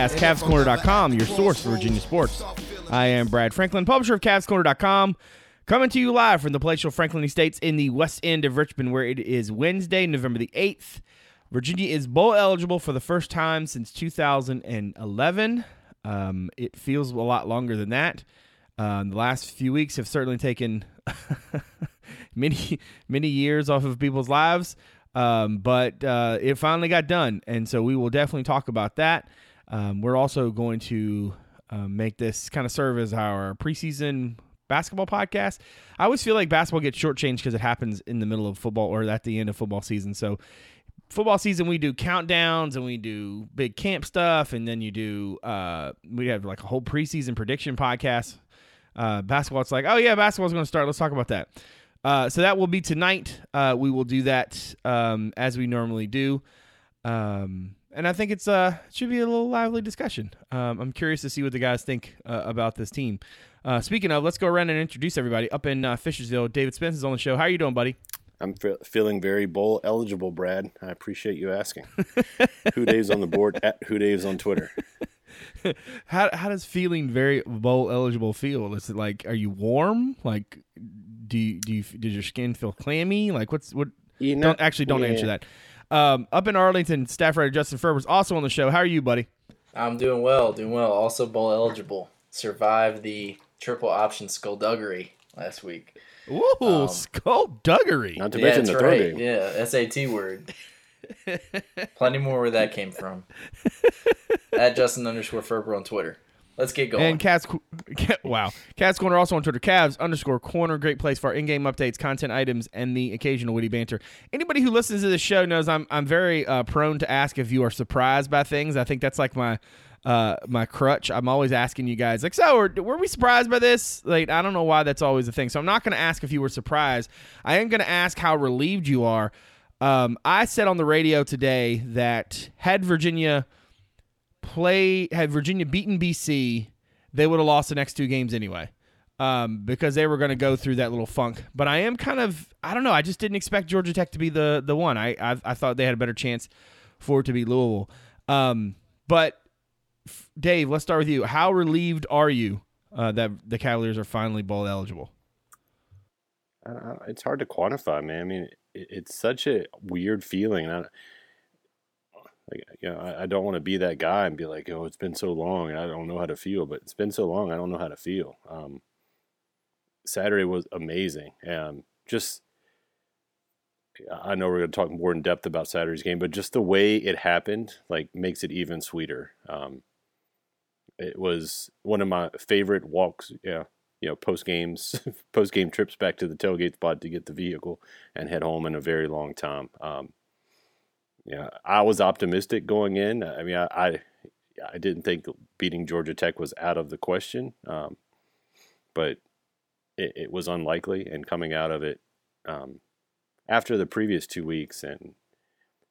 Podcast, CavsCorner.com, your source for Virginia sports. I am Brad Franklin, publisher of CavsCorner.com, coming to you live from the palatial Franklin Estates in the west end of Richmond, where it is Wednesday, November the 8th. Virginia is bowl eligible for the first time since 2011. Um, it feels a lot longer than that. Um, the last few weeks have certainly taken many many years off of people's lives, um, but uh, it finally got done, and so we will definitely talk about that. Um, we're also going to uh, make this kind of serve as our preseason basketball podcast. I always feel like basketball gets shortchanged because it happens in the middle of football or at the end of football season. So football season we do countdowns and we do big camp stuff and then you do uh we have like a whole preseason prediction podcast. Uh basketball it's like oh yeah basketball's going to start. Let's talk about that. Uh so that will be tonight. Uh we will do that um as we normally do. Um and i think it's uh it should be a little lively discussion um i'm curious to see what the guys think uh, about this team uh speaking of let's go around and introduce everybody up in uh, fishersville david spence is on the show how are you doing buddy I'm fe- feeling very bowl eligible, Brad. I appreciate you asking. Who Dave's on the board at Who Dave's on Twitter. how how does feeling very bowl eligible feel? Is it like are you warm? Like do you, do you does your skin feel clammy? Like what's what? You know, don't actually don't yeah. answer that. Um, up in Arlington, staff writer Justin Ferber's also on the show. How are you, buddy? I'm doing well, doing well. Also bowl eligible. Survived the triple option skullduggery last week. Ooh, Um, skullduggery. Not to yeah, mention that's the throw right. game. Yeah, SAT word. Plenty more where that came from. At Justin underscore Ferber on Twitter. Let's get going. And Cats, wow, Cats Corner also on Twitter. Cavs underscore Corner, great place for in-game updates, content items, and the occasional witty banter. Anybody who listens to this show knows I'm I'm very uh, prone to ask if you are surprised by things. I think that's like my uh my crutch. I'm always asking you guys like, so were, were we surprised by this? Like, I don't know why that's always a thing. So I'm not going to ask if you were surprised. I am going to ask how relieved you are. Um, I said on the radio today that had Virginia play had Virginia beaten BC, they would have lost the next two games anyway. Um, because they were going to go through that little funk. But I am kind of I don't know. I just didn't expect Georgia Tech to be the the one. I I, I thought they had a better chance for it to be Louisville. Um, but f- Dave, let's start with you. How relieved are you uh, that the Cavaliers are finally bowl eligible? I- It's hard to quantify, man. I mean, it, it's such a weird feeling. I, like, you know, I, I don't want to be that guy and be like, "Oh, it's been so long, and I don't know how to feel." But it's been so long, I don't know how to feel. Um, Saturday was amazing. Um, just, I know we're going to talk more in depth about Saturday's game, but just the way it happened, like, makes it even sweeter. Um, it was one of my favorite walks. Yeah, you know, post games, post game trips back to the tailgate spot to get the vehicle and head home in a very long time. Um, yeah, I was optimistic going in. I mean, I, I, I didn't think beating Georgia Tech was out of the question, um, but it, it was unlikely. And coming out of it um, after the previous two weeks and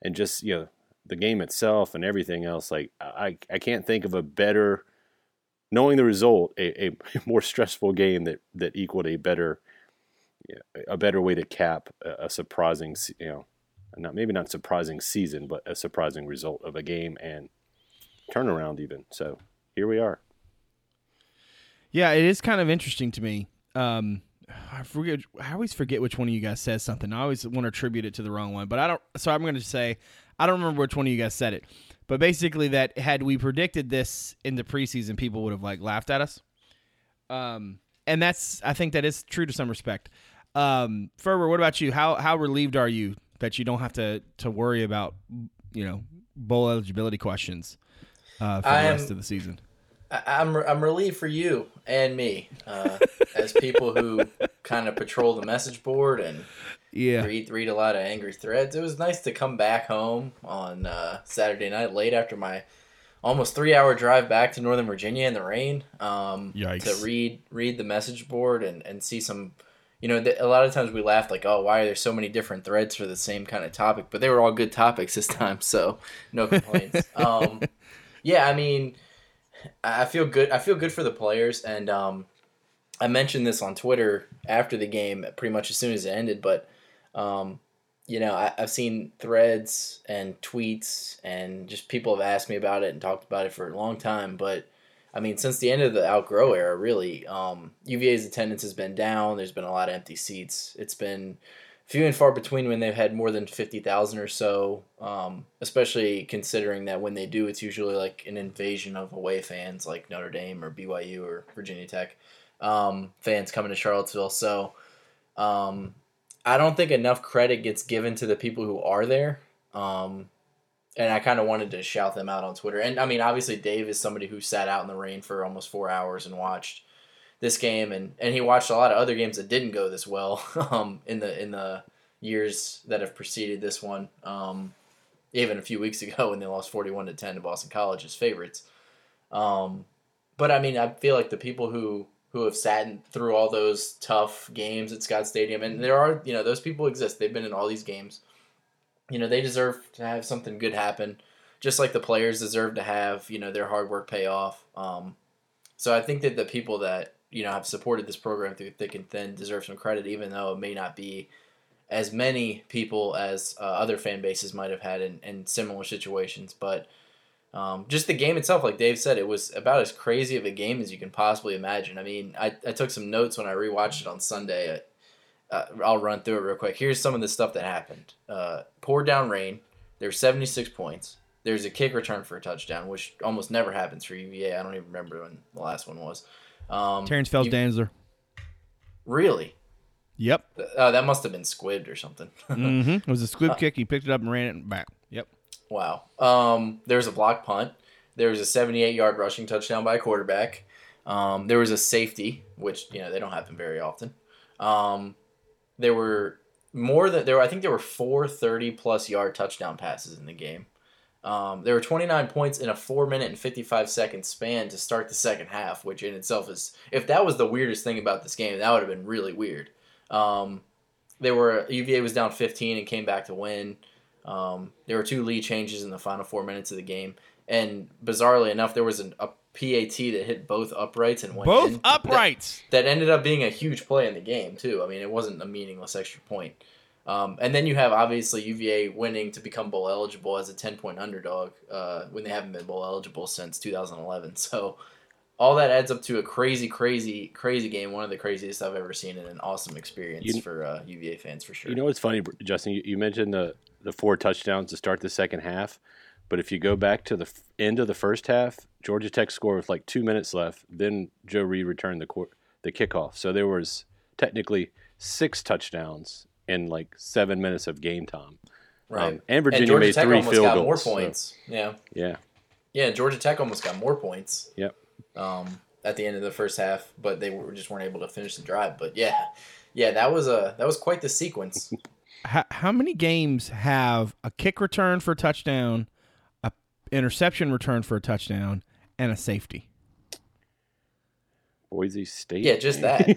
and just you know the game itself and everything else, like I, I can't think of a better knowing the result, a, a more stressful game that that equaled a better a better way to cap a, a surprising, you know, not maybe not surprising season, but a surprising result of a game and turnaround even. So here we are. Yeah, it is kind of interesting to me. Um, I forget. I always forget which one of you guys says something. I always want to attribute it to the wrong one, but I don't. So I'm going to say I don't remember which one of you guys said it. But basically, that had we predicted this in the preseason, people would have like laughed at us. Um, and that's I think that is true to some respect. Um, Ferber, what about you? How how relieved are you that you don't have to to worry about you know bowl eligibility questions uh, for the I am- rest of the season? I'm I'm relieved for you and me uh, as people who kind of patrol the message board and Yeah, read read a lot of angry threads. It was nice to come back home on uh, Saturday night late after my almost three hour drive back to Northern Virginia in the rain. Um, Yikes. To read read the message board and, and see some, you know, a lot of times we laughed like, oh, why are there so many different threads for the same kind of topic? But they were all good topics this time, so no complaints. um, yeah, I mean, I feel good. I feel good for the players, and um, I mentioned this on Twitter after the game, pretty much as soon as it ended. But um, you know, I, I've seen threads and tweets, and just people have asked me about it and talked about it for a long time. But I mean, since the end of the Al Groh era, really, um, UVA's attendance has been down. There's been a lot of empty seats. It's been few and far between when they've had more than 50,000 or so, um, especially considering that when they do, it's usually like an invasion of away fans like Notre Dame or BYU or Virginia Tech um, fans coming to Charlottesville. So um, I don't think enough credit gets given to the people who are there. Um, and I kind of wanted to shout them out on Twitter. And I mean, obviously, Dave is somebody who sat out in the rain for almost four hours and watched this game, and, and he watched a lot of other games that didn't go this well um, in the in the years that have preceded this one. Um, even a few weeks ago when they lost forty one to ten to Boston College's favorites. Um, but I mean, I feel like the people who who have sat in, through all those tough games at Scott Stadium, and there are you know those people exist. They've been in all these games. You know, they deserve to have something good happen, just like the players deserve to have you know their hard work pay off. Um, so I think that the people that you know have supported this program through thick and thin deserve some credit, even though it may not be as many people as uh, other fan bases might have had in, in similar situations. But um, just the game itself, like Dave said, it was about as crazy of a game as you can possibly imagine. I mean, I, I took some notes when I rewatched it on Sunday. Uh, I'll run through it real quick. Here's some of the stuff that happened. Uh, poured down rain. There's 76 points. There's a kick return for a touchdown, which almost never happens for UVA. I don't even remember when the last one was. Um, Terrence Fells Dantzler. Really? Yep. Uh, that must have been squibbed or something. mm-hmm. It was a squib kick. He picked it up and ran it back. Yep. Wow. Um, there was a block punt. There was a 78 yard rushing touchdown by a quarterback. Um, there was a safety, which you know they don't happen very often. Um, there were more than there. Were, I think there were four 30 plus yard touchdown passes in the game. Um, there were 29 points in a four minute and 55 second span to start the second half, which in itself is, if that was the weirdest thing about this game, that would have been really weird. Um, there were UVA was down 15 and came back to win. Um, there were two lead changes in the final four minutes of the game, and bizarrely enough, there was an, a PAT that hit both uprights and went both in. uprights. That, that, ended up being a huge play in the game too. I mean, it wasn't a meaningless extra point. Um, and then you have obviously UVA winning to become bowl eligible as a 10 point underdog uh, when they haven't been bowl eligible since 2011. So all that adds up to a crazy, crazy, crazy game. One of the craziest I've ever seen, and an awesome experience you, for uh, UVA fans for sure. You know what's funny, Justin? You, you, mentioned the the four touchdowns to start the second half, but if you go back to the f- end of the first half, Georgia Tech scored with like two minutes left. Then Joe Reed returned the court, the kickoff, so there was technically six touchdowns in like seven minutes of game time. Right. Um, and Virginia and made Tech three field got goals. More points. So, yeah. Yeah. Yeah. Georgia Tech almost got more points. Yep. Um, at the end of the first half, but they were just weren't able to finish the drive. But yeah, yeah, that was a that was quite the sequence. how, how many games have a kick return for a touchdown, a interception return for a touchdown, and a safety? Boise State. Yeah, just that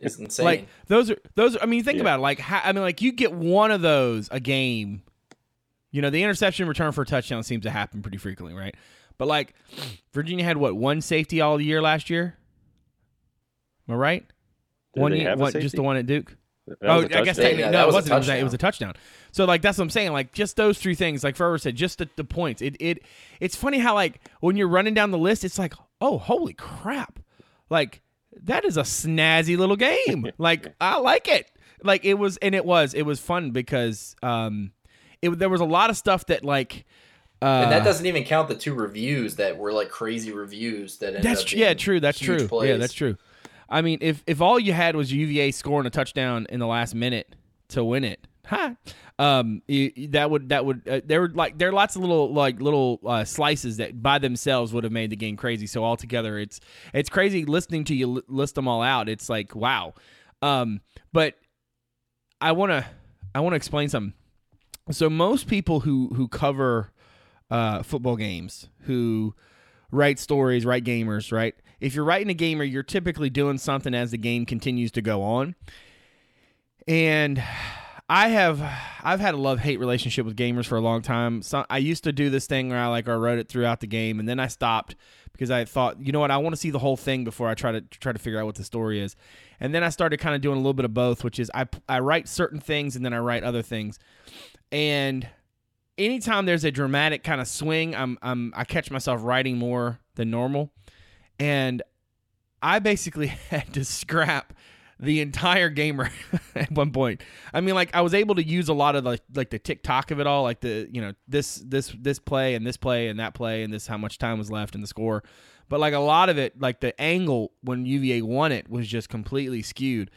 is insane. Like those are those. Are, I mean, think Yeah. about it. Like, how, I mean, like you get one of those a game. You know, the interception return for a touchdown seems to happen pretty frequently, right? But like, Virginia had what one safety all year last year. Am I right? Did one they year, have a what, just the one at Duke. That oh, was a I guess touchdown. technically Yeah, no, that it was a wasn't. It was, a, it was a touchdown. So like that's what I'm saying. Like just those three things. Like Ferber said, just the, the points. It it it's funny how like when you're running down the list, it's like oh holy crap, like that is a snazzy little game. like I like it. Like it was and it was it was fun because um it there was a lot of stuff that like. Uh, and that doesn't even count the two reviews that were like crazy reviews that ended that's up being yeah, true. That's huge true. Plays. Yeah, that's true. I mean, if if all you had was UVA scoring a touchdown in the last minute to win it, ha, um, that would that would uh, there were like there are lots of little like little uh, slices that by themselves would have made the game crazy. So altogether, it's it's crazy listening to you list them all out. It's like wow. Um, but I want to I want to explain something. So most people who who cover uh, football games, who write stories, write gamers, right? If you're writing a gamer, you're typically doing something as the game continues to go on. And I have I've had a love hate relationship with gamers for a long time. So I used to do this thing where I like I wrote it throughout the game, and then I stopped because I thought, you know what, I want to see the whole thing before I try to try to figure out what the story is. And then I started kind of doing a little bit of both, which is I I write certain things and then I write other things. And anytime there's a dramatic kind of swing, I'm I'm I catch myself writing more than normal. And I basically had to scrap the entire gamer at one point. I mean, like I was able to use a lot of the like the tick-tock of it all, like the you know this this this play and this play and that play and this how much time was left in the score. But like a lot of it, like the angle when UVA won it was just completely skewed,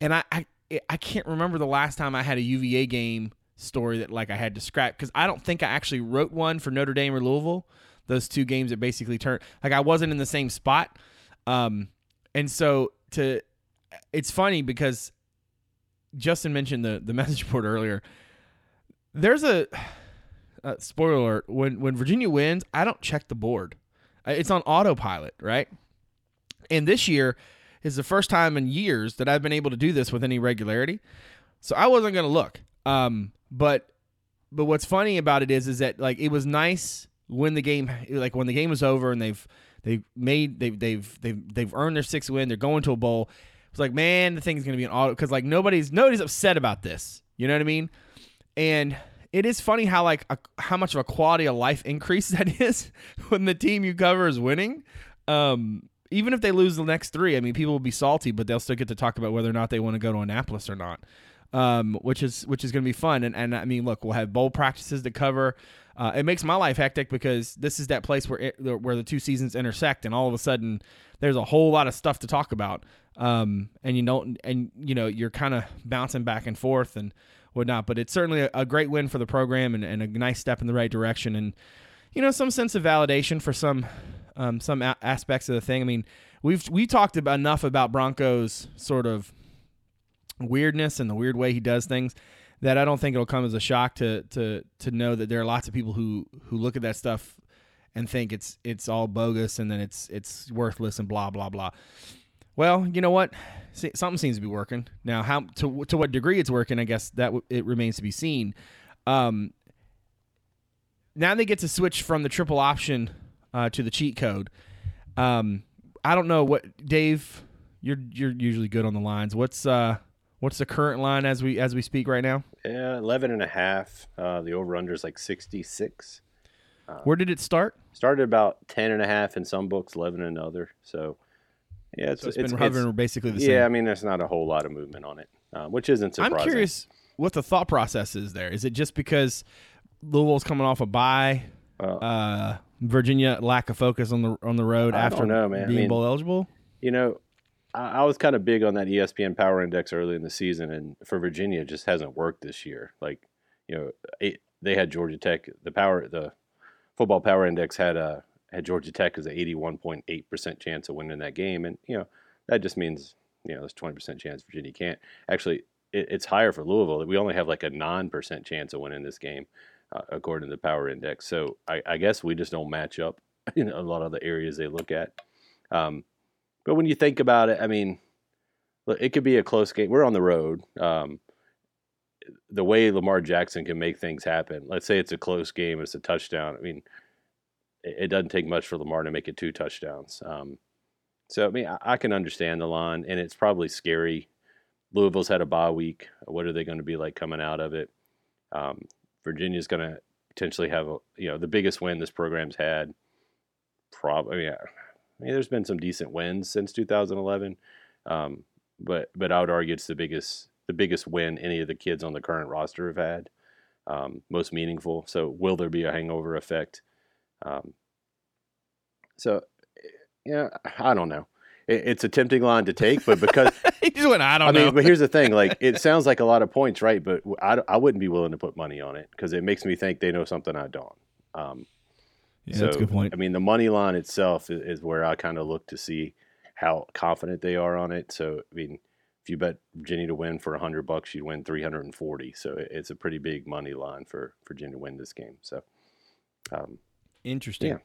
and I I, I can't remember the last time I had a UVA game story that like I had to scrap because I don't think I actually wrote one for Notre Dame or Louisville. Those two games that basically turned like I wasn't in the same spot. Um, and so to it's funny because Justin mentioned the the message board earlier. There's a, a spoiler alert when when Virginia wins, I don't check the board. Uh, It's on autopilot, right? And this year is the first time in years that I've been able to do this with any regularity. So I wasn't going to look. Um, but but what's funny about it is is that like it was nice when the game like when the game was over and they've they've made they've they've they've they've earned their sixth win. They're going to a bowl. It's like man, the thing's gonna be an auto because like nobody's nobody's upset about this. You know what I mean? And it is funny how like a, how much of a quality of life increase that is when the team you cover is winning. Um, even if they lose the next three, I mean, people will be salty, but they'll still get to talk about whether or not they want to go to Annapolis or not. Um, which is which is going to be fun. And and I mean, look, we'll have bowl practices to cover. Uh, it makes my life hectic because this is that place where it, where the two seasons intersect, and all of a sudden there's a whole lot of stuff to talk about. Um, and you don't, and you know, you're kind of bouncing back and forth and whatnot. But it's certainly a, a great win for the program and, and a nice step in the right direction, and you know, some sense of validation for some um, some a- aspects of the thing. I mean, we've we talked about enough about Bronco's sort of weirdness and the weird way he does things that I don't think it'll come as a shock to to to know that there are lots of people who who look at that stuff and think it's it's all bogus and then it's it's worthless and blah blah blah. Well, you know what? See, something seems to be working now. How to to what degree it's working? I guess that w- it remains to be seen. Um, now they get to switch from the triple option uh, to the cheat code. Um, I don't know what Dave. You're you're usually good on the lines. What's uh what's the current line as we as we speak right now? Yeah, 11 and a half. Uh, the over under is like 66. Where did it start? Started about 10 and a half in some books, 11 in other. So, yeah, it's, So it's it's, been hovering basically the same. yeah, I mean, there's not a whole lot of movement on it, uh, which isn't surprising. I'm curious what the thought process is there. Is it just because Louisville's coming off a bye? Well, Uh, Virginia lack of focus on the on the road I after don't know, man. I being mean- bowl eligible. You know, I, was kind of big on that ESPN Power Index early in the season, and for Virginia, just hasn't worked this year. Like, you know, it, they had Georgia Tech. The power, the football Power Index had uh, had Georgia Tech as an eighty-one point eight percent chance of winning that game, and you know that just means you know there's twenty percent chance Virginia can't. Actually, it, it's higher for Louisville. We only have like a nine percent chance of winning this game, uh, according to the Power Index. So I, I guess we just don't match up in a lot of the areas they look at. Um, but when you think about it, I mean, it could be a close game. We're on the road. Um, the way Lamar Jackson can make things happen. Let's say it's a close game, it's a touchdown. I mean, it, it doesn't take much for Lamar to make it two touchdowns. Um, so I mean, I, I can understand the line, and it's probably scary. Louisville's had a bye week. What are they going to be like coming out of it? Um, Virginia's going to potentially have a you know the biggest win this program's had. Probably, yeah. I mean, there's been some decent wins since 2011, um, but but I would argue it's the biggest the biggest win any of the kids on the current roster have had, um, most meaningful. So will there be a hangover effect? Um, so yeah, I don't know. It, it's a tempting line to take, but because he just went. I don't I mean, know. but here's the thing: like, it sounds like a lot of points, right? But I, I wouldn't be willing to put money on it because it makes me think they know something I don't. Yeah, that's a good point. I mean, the money line itself is, is where I kind of look to see how confident they are on it. So, I mean, if you bet Virginia to win for hundred bucks, you'd win three hundred and forty. So it- it's a pretty big money line for Virginia to win this game. So, um, Interesting. Yeah.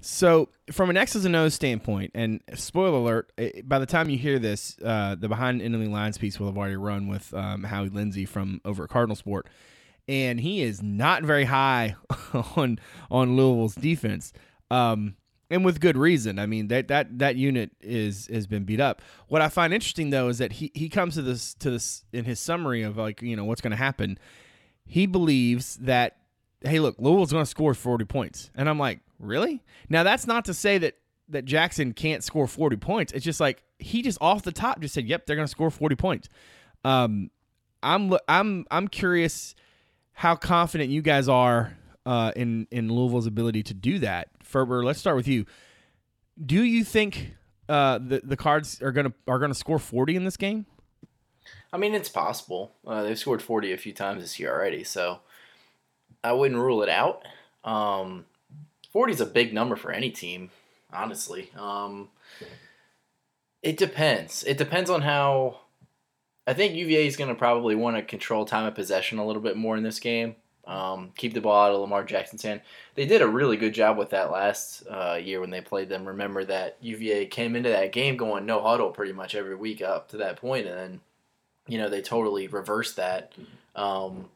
So, from an X's and O's standpoint, and spoiler alert, eh, by the time you hear this, uh, the behind the enemy lines piece will have already run with um, Howie Lindsay from over at Cardinal Sport, and he is not very high on on Louisville's defense, um, and with good reason. I mean that that that unit is has been beat up. What I find interesting though is that he he comes to this to this in his summary of like you know what's going to happen. He believes that hey, look, Louisville's going to score 40 points. And I'm like, really? Now, that's not to say that that Jackson can't score 40 points. It's just like he just off the top just said, "Yep, they're going to score 40 points." Um, I'm I'm I'm curious how confident you guys are uh, in in Louisville's ability to do that. Ferber, let's start with you. Do you think uh, the the Cards are gonna are gonna score 40 in this game? I mean, it's possible. Uh, they've scored 40 a few times this year already, so I wouldn't rule it out. Um, 40 is a big number for any team, honestly. Um, it depends. It depends on how. I think UVA is going to probably want to control time of possession a little bit more in this game. Um, keep the ball out of Lamar Jackson's hand. They did a really good job with that last uh, year when they played them. Remember that UVA came into that game going no huddle pretty much every week up to that point, and then you know they totally reversed that. Um,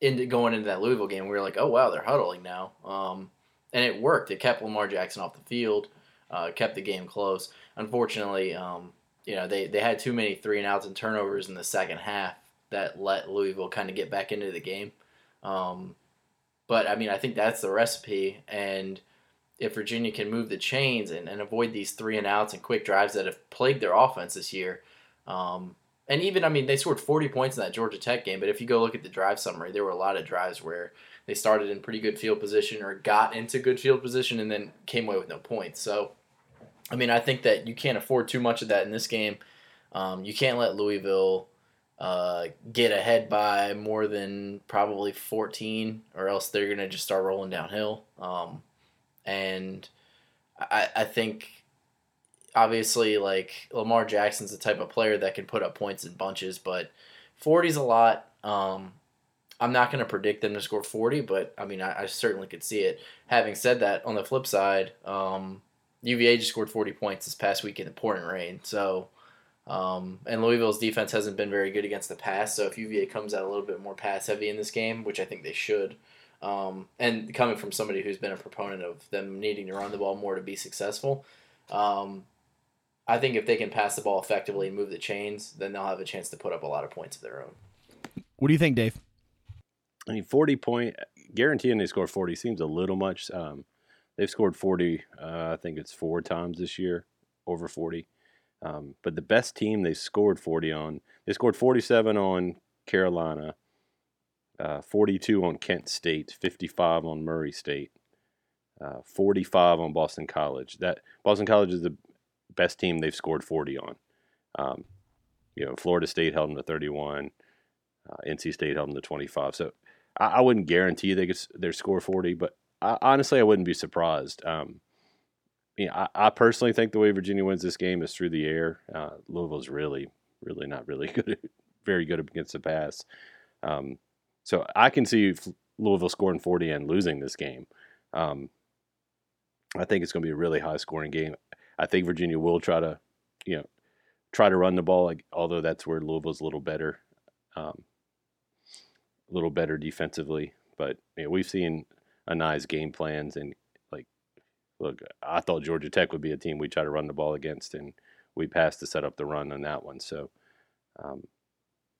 into going into that Louisville game, we were like, oh wow, they're huddling now, um, and it worked. It kept Lamar Jackson off the field, uh, kept the game close. Unfortunately, um, you know they they had too many three and outs and turnovers in the second half that let Louisville kind of get back into the game. Um, but I mean, I think that's the recipe, and if Virginia can move the chains and, and avoid these three and outs and quick drives that have plagued their offense this year, um, and even I mean they scored 40 points in that Georgia Tech game, but if you go look at the drive summary, there were a lot of drives where they started in pretty good field position or got into good field position and then came away with no points. So, I mean, I think that you can't afford too much of that in this game. Um, you can't let Louisville uh, get ahead by more than probably 14, or else they're gonna just start rolling downhill. Um, and I, I think obviously like Lamar Jackson's the type of player that can put up points in bunches, but 40's a lot. Um, I'm not going to predict them to score 40, but I mean, I, I, certainly could see it. Having said that, on the flip side, um, UVA just scored 40 points this past week in the pouring rain. So, um, and Louisville's defense hasn't been very good against the pass. So if UVA comes out a little bit more pass heavy in this game, which I think they should, um, and coming from somebody who's been a proponent of them needing to run the ball more to be successful, um, I think if they can pass the ball effectively and move the chains, then they'll have a chance to put up a lot of points of their own. What do you think, Dave? I mean, 40 point, guaranteeing they score 40 seems a little much. Um, they've scored 40, uh, I think it's four times this year, over 40. Um, but the best team they scored 40 on, they scored 47 on Carolina, uh, 42 on Kent State, 55 on Murray State, uh, 45 on Boston College. That Boston College is the best team they've scored 40 on. Um, you know, Florida State held them to 31. Uh, NC State held them to 25. So I, I wouldn't guarantee they could their score 40, but I, honestly, I wouldn't be surprised. Um, you know, I, I, personally think the way Virginia wins this game is through the air. Uh, Louisville's really, really not really good, very good against the pass. Um, so I can see Louisville scoring 40 and losing this game. Um, I think it's going to be a really high scoring game. I think Virginia will try to, you know, try to run the ball. Like, although that's where Louisville's a little better, um, a little better defensively. But you know, we've seen a nice game plans and like, look, I thought Georgia Tech would be a team we try to run the ball against, and we passed to set up the run on that one. So, um,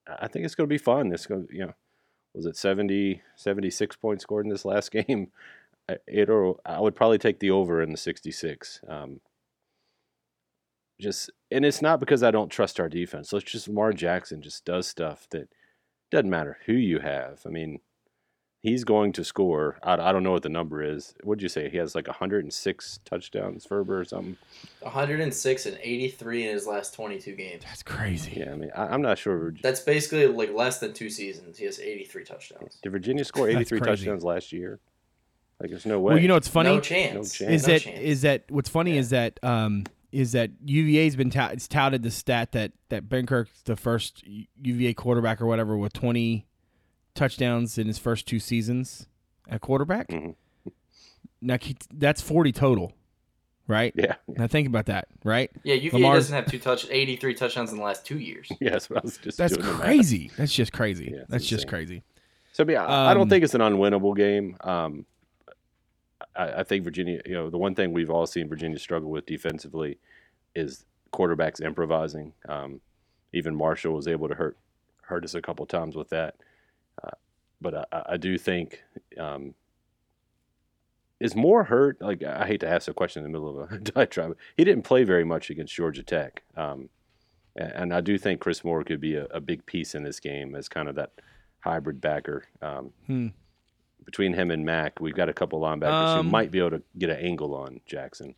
I think it's going to be fun. This going, you know, was it 70, 76 points scored in this last game? It or I would probably take the over in the 66. Um, just and it's not because I don't trust our defense. It's just Lamar Jackson just does stuff that doesn't matter who you have. I mean, he's going to score. I, I don't know what the number is. What'd you say? He has like 106 touchdowns, Ferber or something. 106 and 83 in his last 22 games. That's crazy. Yeah, I mean, I, am not sure. That's basically like less than two seasons. He has 83 touchdowns. Did Virginia score 83 touchdowns last year? Like, there's no way. Well, you know what's funny? No chance. No chance. Is no that chance. is that what's funny yeah. is that um, is that UVA's been tout, it's touted the stat that that Benkert's the first UVA quarterback or whatever with 20 touchdowns in his first two seasons at quarterback. Mm-hmm. now that's 40 total, right? Yeah. Now think about that, right? Yeah, UVA Lamar's- doesn't have two touch, 83 touchdowns in the last two years. Yeah, that's what I was just That's doing the math. crazy. That's just crazy. Yeah, it's that's just crazy. So yeah, I I don't Um, think it's an unwinnable game. Um, I, I think Virginia, you know, the one thing we've all seen Virginia struggle with defensively is quarterbacks improvising. Um, even Marshall was able to hurt hurt us a couple times with that. But I- I, do think um, is Moore hurt. Like I hate to ask a question in the middle of a diatribe. He didn't play very much against Georgia Tech, um, and, and I do think Chris Moore could be a, a big piece in this game as kind of that hybrid backer. Um, Hmm. Between him and Mack, we've got a couple linebackers Um, who might be able to get an angle on Jackson.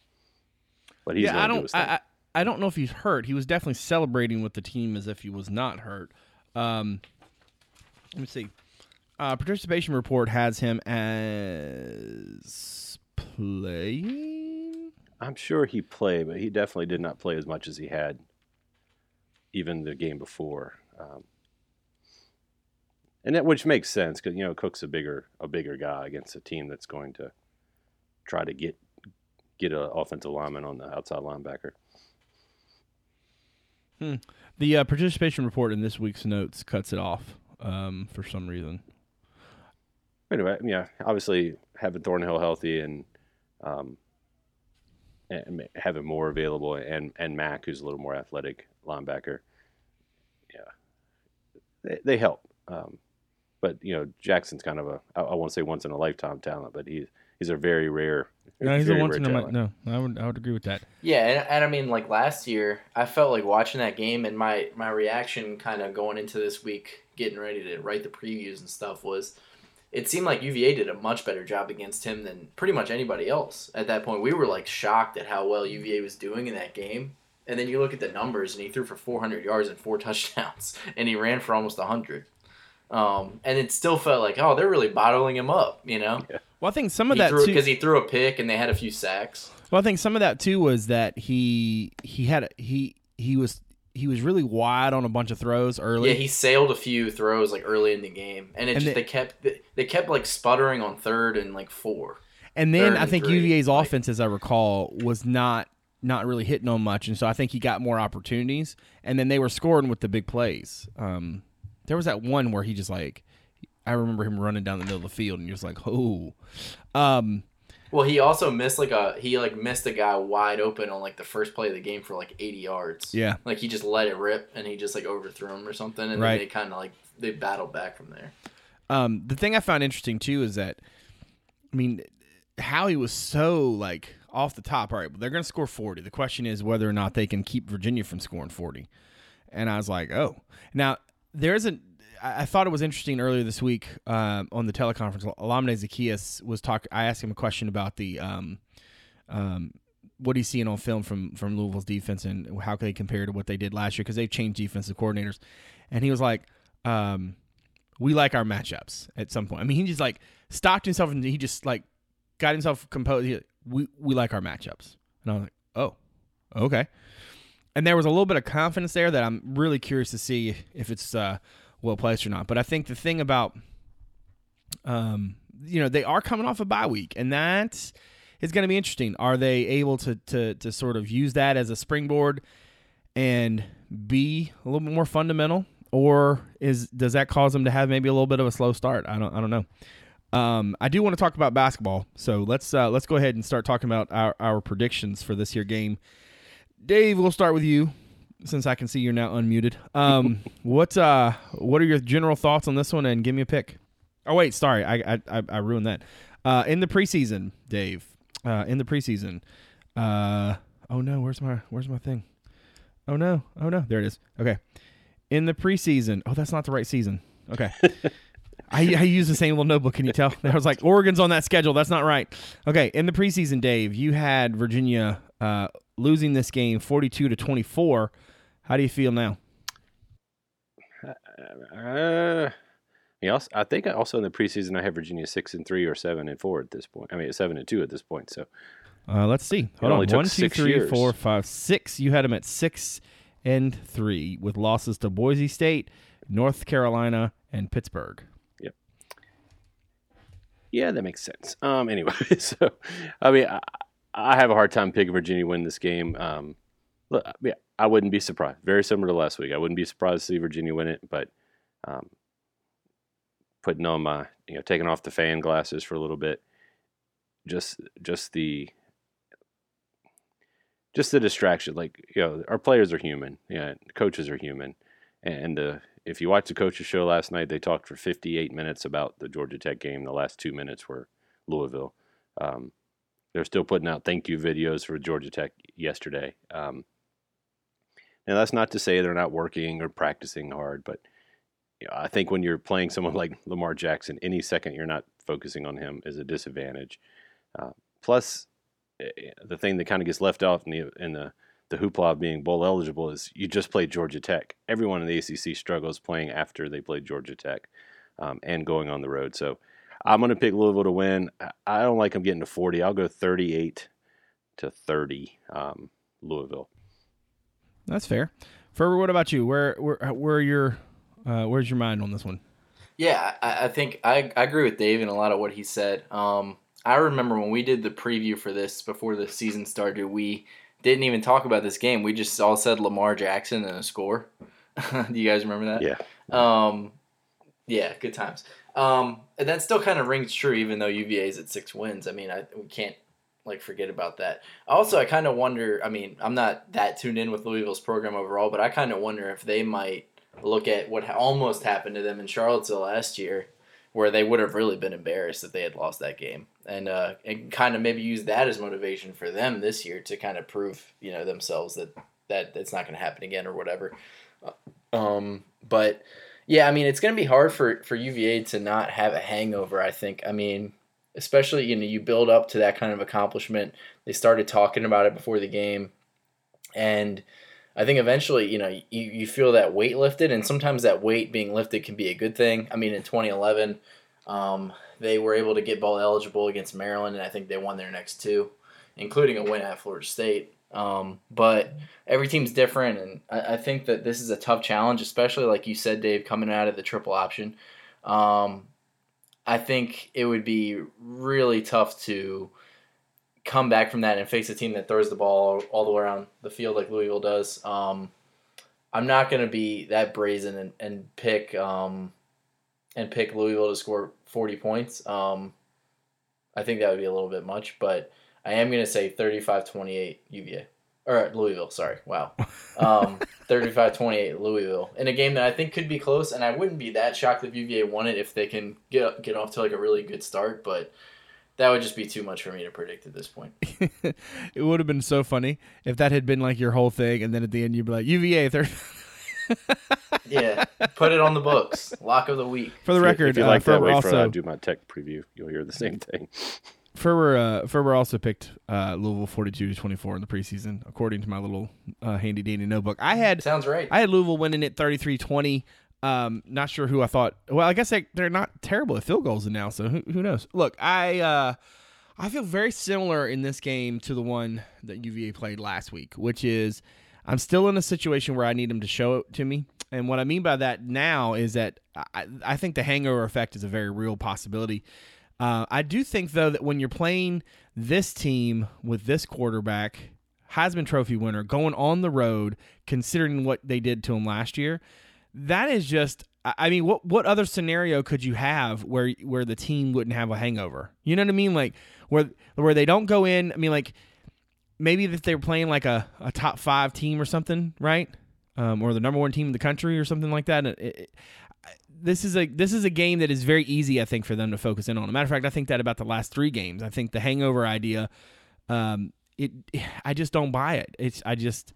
But he's yeah, I do don't. his thing. I, I I don't know if he's hurt. He was definitely celebrating with the team as if he was not hurt. Um, let me see. Uh, participation report has him as playing. I'm sure he played, but he definitely did not play as much as he had even the game before. Um, and that which makes sense because you know Cook's a bigger a bigger guy against a team that's going to try to get get an offensive lineman on the outside linebacker. The uh, participation report in this week's notes cuts it off um, for some reason. Anyway, yeah, obviously having Thornhill healthy and um, and having Moore available and and Mack who's a little more athletic linebacker, yeah, they, they help. Um, but you know Jackson's kind of a I, I won't say once in a lifetime talent, but he's he's a very rare. No, he's a once in a mi- talent. No, I would I would agree with that. Yeah, and, and I mean, like last year, I felt like watching that game, and my my reaction, kind of going into this week, getting ready to write the previews and stuff, was it seemed like UVA did a much better job against him than pretty much anybody else. At that point, we were like shocked at how well UVA was doing in that game. And then you look at the numbers, and he threw for 400 yards and four touchdowns, and he ran for almost 100. Um, and it still felt like, oh, they're really bottling him up, you know? Well, I think some of He that threw too. because he threw a pick, and they had a few sacks. Well, I think some of that too was that he he had a, he he was he was really wide on a bunch of throws early. Yeah, he sailed a few throws like early in the game, and it And just they- they, kept they kept like sputtering on third and like four. and then third I think three, UVA's like- offense, as I recall, was not not really hitting on much, and so I think he got more opportunities, and then they were scoring with the big plays. Um, there was that one where he just like, I remember him running down the middle of the field, and you're just like, oh, um, Well, he also missed like a he like missed a guy wide open on like the first play of the game for like eighty yards. yeah. like he just let it rip and he just like overthrew him or something, and Right. then they kind of like they battled back from there. Um, the thing I found interesting too is that, I mean, Howie was so like off the top. All right, well, they're going to score 40. The question is whether or not they can keep Virginia from scoring 40. And I was like, oh. Now, there isn't. I thought it was interesting earlier this week um, on the teleconference. Olamide Zaccheaus was talking. I asked him a question about the um, um, what he's seeing on film from from Louisville's defense and how can they compare to what they did last year because they've changed defensive coordinators. And he was like, um, we like our matchups at some point. I mean, he just like stopped himself and he just like got himself composed. We we like our matchups, and I was like, oh, okay. And there was a little bit of confidence there that I'm really curious to see if it's uh, well placed or not. But I think the thing about, um, you know, they are coming off a bye week, and that is going to be interesting. Are they able to to to sort of use that as a springboard and be a little bit more fundamental? or is does that cause them to have maybe a little bit of a slow start? I don't I don't know. Um, I do want to talk about basketball, so let's uh, let's go ahead and start talking about our, our predictions for this here game. Dave, we'll start with you since I can see you're now unmuted. Um, what uh, what are your general thoughts on this one? And give me a pick. Oh wait, sorry, I I, I, I ruined that. Uh, in the preseason, Dave. Uh, in the preseason. Uh, oh no, where's my where's my thing? Oh no, oh no, there it is. Okay in the preseason. Oh, that's not the right season. Okay. I, I use the same little notebook. Can you tell? I was like, Oregon's on that schedule. That's not right. Okay. In the preseason, Dave, you had Virginia uh, losing this game 42 to 24. How do you feel now? Uh, I think also in the preseason I have Virginia six and three or seven and four at this point. I mean, seven and two at this point. So Uh, let's see. Hold on. One, two, three, years. four, five, six. You had them at six and three with losses to Boise State, North Carolina, and Pittsburgh. Yeah, that makes sense. Um, anyway, so I mean, I, I have a hard time picking Virginia win this game. Um, look, yeah, I wouldn't be surprised. Very similar to last week. I wouldn't be surprised to see Virginia win it, but um, putting on my, you know, taking off the fan glasses for a little bit, just just the just the distraction. Like you know, our players are human. Yeah, coaches are human, and uh, if you watched the coaches show last night, they talked for 58 minutes about the Georgia Tech game. The last two minutes were Louisville. Um, they're still putting out thank you videos for Georgia Tech yesterday. Um, and that's not to say they're not working or practicing hard, but you know, I think when you're playing someone like Lamar Jackson, any second you're not focusing on him is a disadvantage. Uh, plus, eh, eh, the thing that kind of gets left off in the in the the hoopla of being bowl eligible is you just played Georgia Tech. Everyone in the ACC struggles playing after they played Georgia Tech um, and going on the road. So I'm going to pick Louisville to win. I don't like them getting to 40. I'll go 38 to 30 um, Louisville. That's fair. Ferber, what about you? Where where where your uh, where's your mind on this one? Yeah, I, I think I, I agree with Dave in a lot of what he said. Um, I remember when we did the preview for this before the season started, we didn't even talk about this game. We just all said Lamar Jackson and a score. Do you guys remember that? Yeah. Um, yeah, good times. Um, and that still kind of rings true, even though UVA is at six wins. I mean, I we can't like forget about that. Also, I kind of wonder. I mean, I'm not that tuned in with Louisville's program overall, but I kind of wonder if they might look at what almost happened to them in Charlottesville last year, where they would have really been embarrassed if they had lost that game, and uh, and kind of maybe use that as motivation for them this year to kind of prove you know themselves that that it's not going to happen again or whatever. Um, but yeah, I mean, it's going to be hard for for UVA to not have a hangover. I think. I mean, especially you know you build up to that kind of accomplishment. They started talking about it before the game, and I think eventually you know you, you feel that weight lifted, and sometimes that weight being lifted can be a good thing. I mean, in 2011, um, they were able to get bowl eligible against Maryland, and I think they won their next two, including a win at Florida State. Um, but every team's different, and I, I, think that this is a tough challenge, especially like you said, Dave, coming out of the triple option. Um, I think it would be really tough to come back from that and face a team that throws the ball all the way around the field like Louisville does. Um, I'm not going to be that brazen and, and pick um, and pick Louisville to score 40 points. Um, I think that would be a little bit much, but I am going to say 35-28 UVA or Louisville. Sorry, wow, um, 35-28 Louisville in a game that I think could be close, and I wouldn't be that shocked if UVA won it if they can get get off to like a really good start, but that would just be too much for me to predict at this point. it would have been so funny if that had been like your whole thing, and then at the end you'd be like UVA third. yeah, put it on the books. Lock of the week. For the record, if you, like uh, that, wait also, for I do my tech preview. You'll hear the same thing. Ferber uh, Ferber also picked uh, Louisville forty two to twenty four in the preseason, according to my little uh, handy dandy notebook. I had sounds right. I had Louisville winning it 33-20. Um, not sure who I thought. Well, I guess they, they're not terrible at field goals now, so who, who knows? Look, I uh, I feel very similar in this game to the one that UVA played last week, which is I'm still in a situation where I need them to show it to me. And what I mean by that now is that I, I think the hangover effect is a very real possibility. Uh, I do think though that when you're playing this team with this quarterback, Heisman Trophy winner, going on the road, considering what they did to him last year, that is just. I mean, what what other scenario could you have where where the team wouldn't have a hangover? You know what I mean? Like where where they don't go in. I mean, like maybe if they're playing like a, a top five team or something, right? Um, or the number one team in the country or something like that. It, it, this is a this is a game that is very easy, I think, for them to focus in on. As a matter of fact, I think that about the last three games. I think the hangover idea, um, it I just don't buy it. It's I just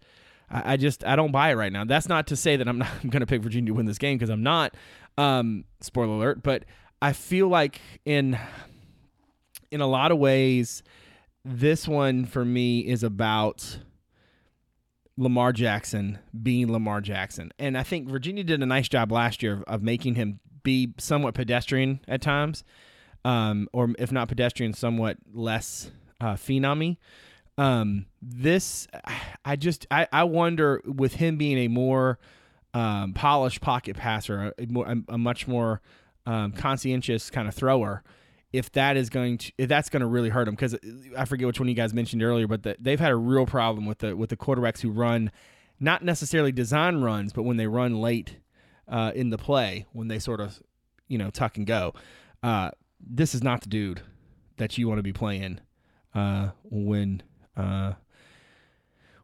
I, just I don't buy it right now. That's not to say that I'm not to pick Virginia to win this game because I'm not. Um, spoiler alert, but I feel like in in a lot of ways, this one for me is about Lamar Jackson being Lamar Jackson. And I think Virginia did a nice job last year of, of making him be somewhat pedestrian at times, um, or if not pedestrian, somewhat less uh, phenomy. Um, this, I just, I, I wonder with him being a more um, polished pocket passer, a, a, a much more um, conscientious kind of thrower, if that is going to if that's going to really hurt them because I forget which one you guys mentioned earlier, but the, they've had a real problem with the with the quarterbacks who run not necessarily design runs, but when they run late uh, in the play, when they sort of you know tuck and go. Uh, this is not the dude that you want to be playing uh, when uh,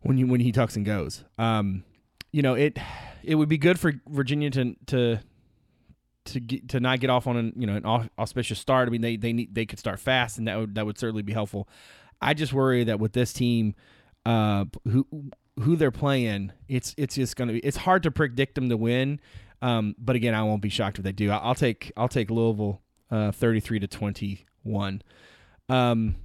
when you when he tucks and goes. Um, you know it it would be good for Virginia to to to get, to not get off on an you know an auspicious start. I mean, they they need they could start fast, and that would that would certainly be helpful. I just worry that with this team, uh, who who they're playing, it's it's just gonna be it's hard to predict them to win. Um, but again, I won't be shocked if they do. I'll, take I'll take Louisville, uh, thirty three to twenty one. Um,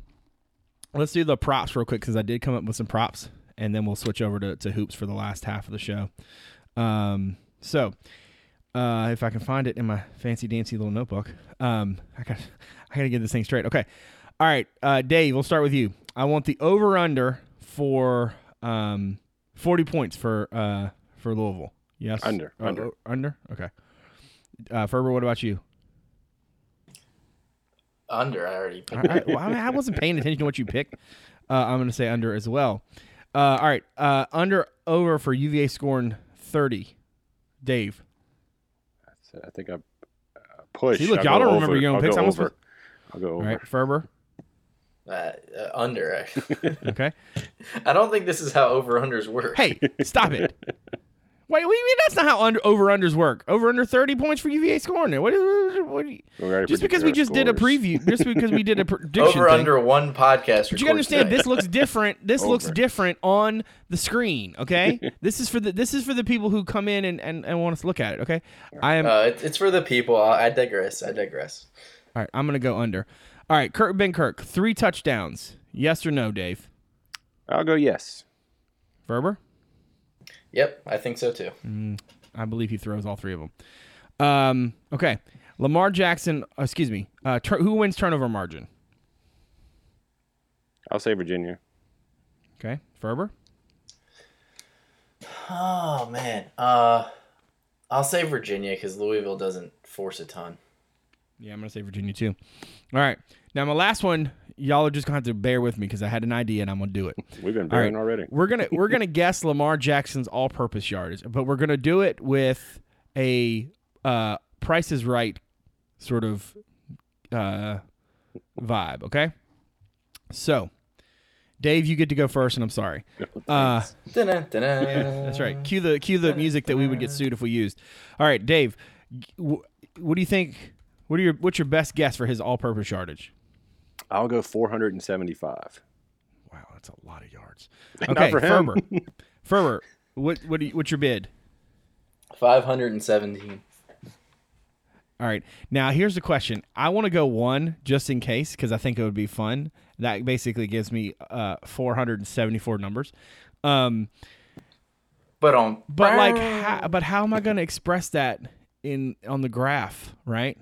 let's do the props real quick because I did come up with some props, and then we'll switch over to, to hoops for the last half of the show. Um, so uh, if I can find it in my fancy dancy little notebook. Um, I got I got to get this thing straight. Okay, all right, uh, Dave. We'll start with you. I want the over under for um, forty points for uh, for Louisville. Yes, under uh, under under. Okay, uh, Ferber. What about you? Under. I already. Picked. I, well, I, I, wasn't paying attention to what you picked. Uh, I'm going to say under as well. Uh, all right, under over for UVA scoring thirty. Dave. I think I uh, pushed. See, look, y'all don't remember your own picks. I'll go over. I'll go over. All right, Ferber. Uh, uh, under actually. okay. I don't think this is how over unders work. Hey, stop it. Wait, what do you mean that's not how under over unders work? Over under thirty points for UVA scoring. What? What? what you, just because we just scores. did a preview, just because we did a prediction. over thing, under one podcast. But you understand this looks different. This looks different on the screen. Okay, this is for the this is for the people who come in and, and, and want us to look at it. Okay, I am. Uh, it's for the people. I digress. I digress. All right, I'm gonna go under. All right, Kurt Benkert, three touchdowns. Yes or no, Dave? I'll go yes. Ferber. Yep, I think so too. Mm, I believe he throws all three of them. Um, okay, Lamar Jackson. Uh, excuse me. Uh, tur- who wins turnover margin? I'll say Virginia. Okay, Ferber. Oh man, uh, I'll say Virginia because Louisville doesn't force a ton. Yeah, I'm gonna say Virginia too. All right, now my last one y'all are just gonna have to bear with me because I had an idea and I'm gonna do it. We've been bearing right. already. We're gonna we're gonna guess Lamar Jackson's all-purpose yardage, but we're gonna do it with a uh, Price is Right sort of uh, vibe. Okay, so. Dave, you get to go first, and I'm sorry. Uh, yeah, that's right. Cue the cue the music that we would get sued if we used. All right, Dave, what do you think? What are your what's your best guess for his all-purpose yardage? I'll go 475. Wow, that's a lot of yards. Okay, Ferber. Ferber, what what you, what's your bid? 517. All right. Now here's the question. I want to go one just in case because I think it would be fun. That basically gives me uh, 474 numbers. Um, but on but like how, but how am I going to express that in on the graph, right?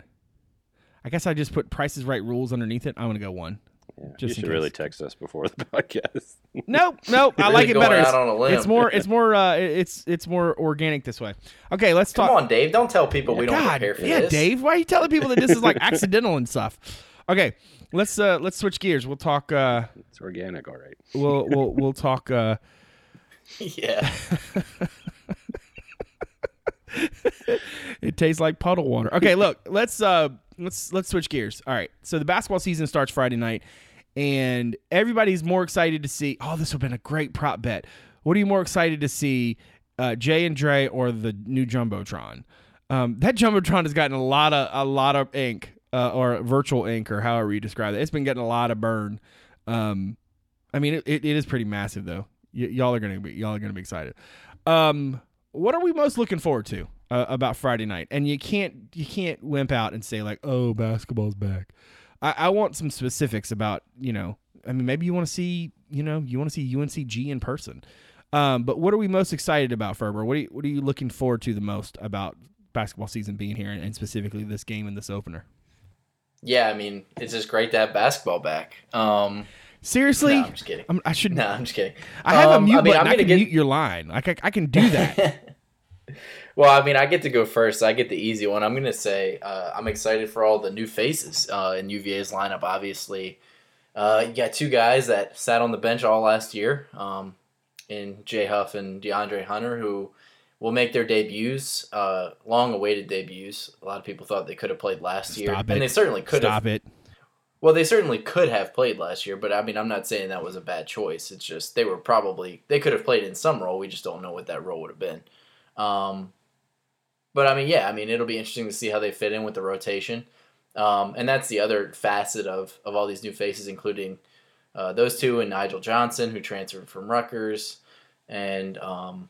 I guess I just put Prices Right rules underneath it. I'm gonna go one. Yeah, just you should really text us before the podcast. nope, nope. I like it better. It's, it's, more. It's more. Uh, it's it's more organic this way. Okay, let's talk. Come on, Dave. Don't tell people we don't God, prepare for yeah, this. Dave. Why are you telling people that this is like accidental and stuff? Okay, let's uh let's switch gears. We'll talk. uh It's organic, all right. We'll we'll we'll talk. uh Yeah. it tastes like puddle water. Okay, look. Let's uh let's let's switch gears. All right. So the basketball season starts Friday night, and everybody's more excited to see. Oh, this would have been a great prop bet. What are you more excited to see, uh, Jay and Dre or the new jumbotron? Um, that jumbotron has gotten a lot of a lot of ink, uh, or virtual ink, or however you describe it. It's been getting a lot of burn. Um, I mean, it, it is pretty massive though. Y- y'all are gonna be y'all are gonna be excited. Um, what are we most looking forward to? Uh, about Friday night, and you can't you can't wimp out and say like, "Oh, basketball's back." I, I want some specifics about you know. I mean, maybe you want to see you know you want to see UNCG in person. Um, but what are we most excited about, Ferber? What are you, what are you looking forward to the most about basketball season being here, and specifically this game and this opener? Yeah, I mean, it's just great to have basketball back. Um, Seriously, no, I'm just kidding. I'm, i should. No, I'm just kidding. I have um, a mute I mean, button. I can get... mute your line. Like I, I can do that. well, I mean, I get to go first. I get the easy one. I'm going to say uh, I'm excited for all the new faces uh, in UVA's lineup. Obviously, uh, you got two guys that sat on the bench all last year, um, in Jay Huff and DeAndre Hunter, who will make their debuts, uh, long-awaited debuts. A lot of people thought they could have played last year, Stop and they certainly could Stop have. it. Well, they certainly could have played last year, but I mean, I'm not saying that was a bad choice. It's just they were probably they could have played in some role. We just don't know what that role would have been. Um, but I mean, yeah, I mean, it'll be interesting to see how they fit in with the rotation. Um, and that's the other facet of of all these new faces, including uh, those two and Nigel Johnson, who transferred from Rutgers, and um,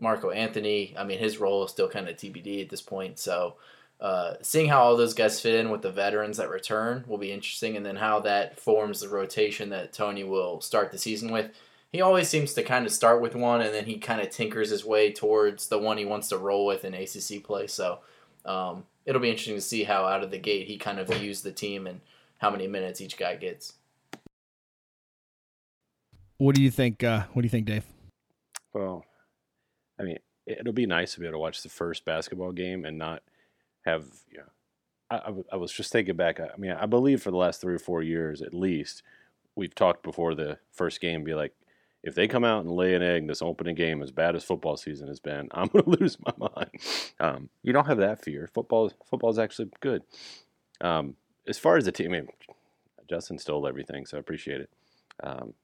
Marco Anthony. I mean, his role is still kind of TBD at this point. So, uh, seeing how all those guys fit in with the veterans that return will be interesting, and then how that forms the rotation that Tony will start the season with. He always seems to kind of start with one, and then he kind of tinkers his way towards the one he wants to roll with in ACC play. So, um, it'll be interesting to see how out of the gate he kind of views the team and how many minutes each guy gets. What do you think? Uh, what do you think, Dave? Well, I mean, it'll be nice to be able to watch the first basketball game and not have, you know, I, I w- I was just thinking back. I mean, I believe for the last three or four years at least, we've talked before the first game, be like, if they come out and lay an egg this opening game as bad as football season has been, I'm going to lose my mind. Um, you don't have that fear. Football, football is actually good. Um, as far as the team, I mean, Justin stole everything, so I appreciate it. Um,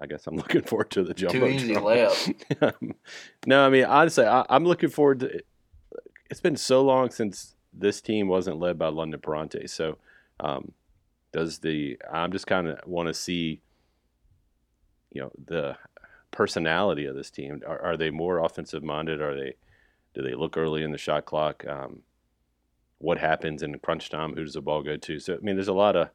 I guess I'm looking forward to the jump. Too easy layup. no, I mean honestly, I, I'm looking forward to. It's been so long since this team wasn't led by London Perante. So, um, does the I'm just kind of want to see, you know, the personality of this team. Are, are they more offensive minded? Are they do they look early in the shot clock? Um, what happens in crunch time? Who does the ball go to? So I mean, there's a lot of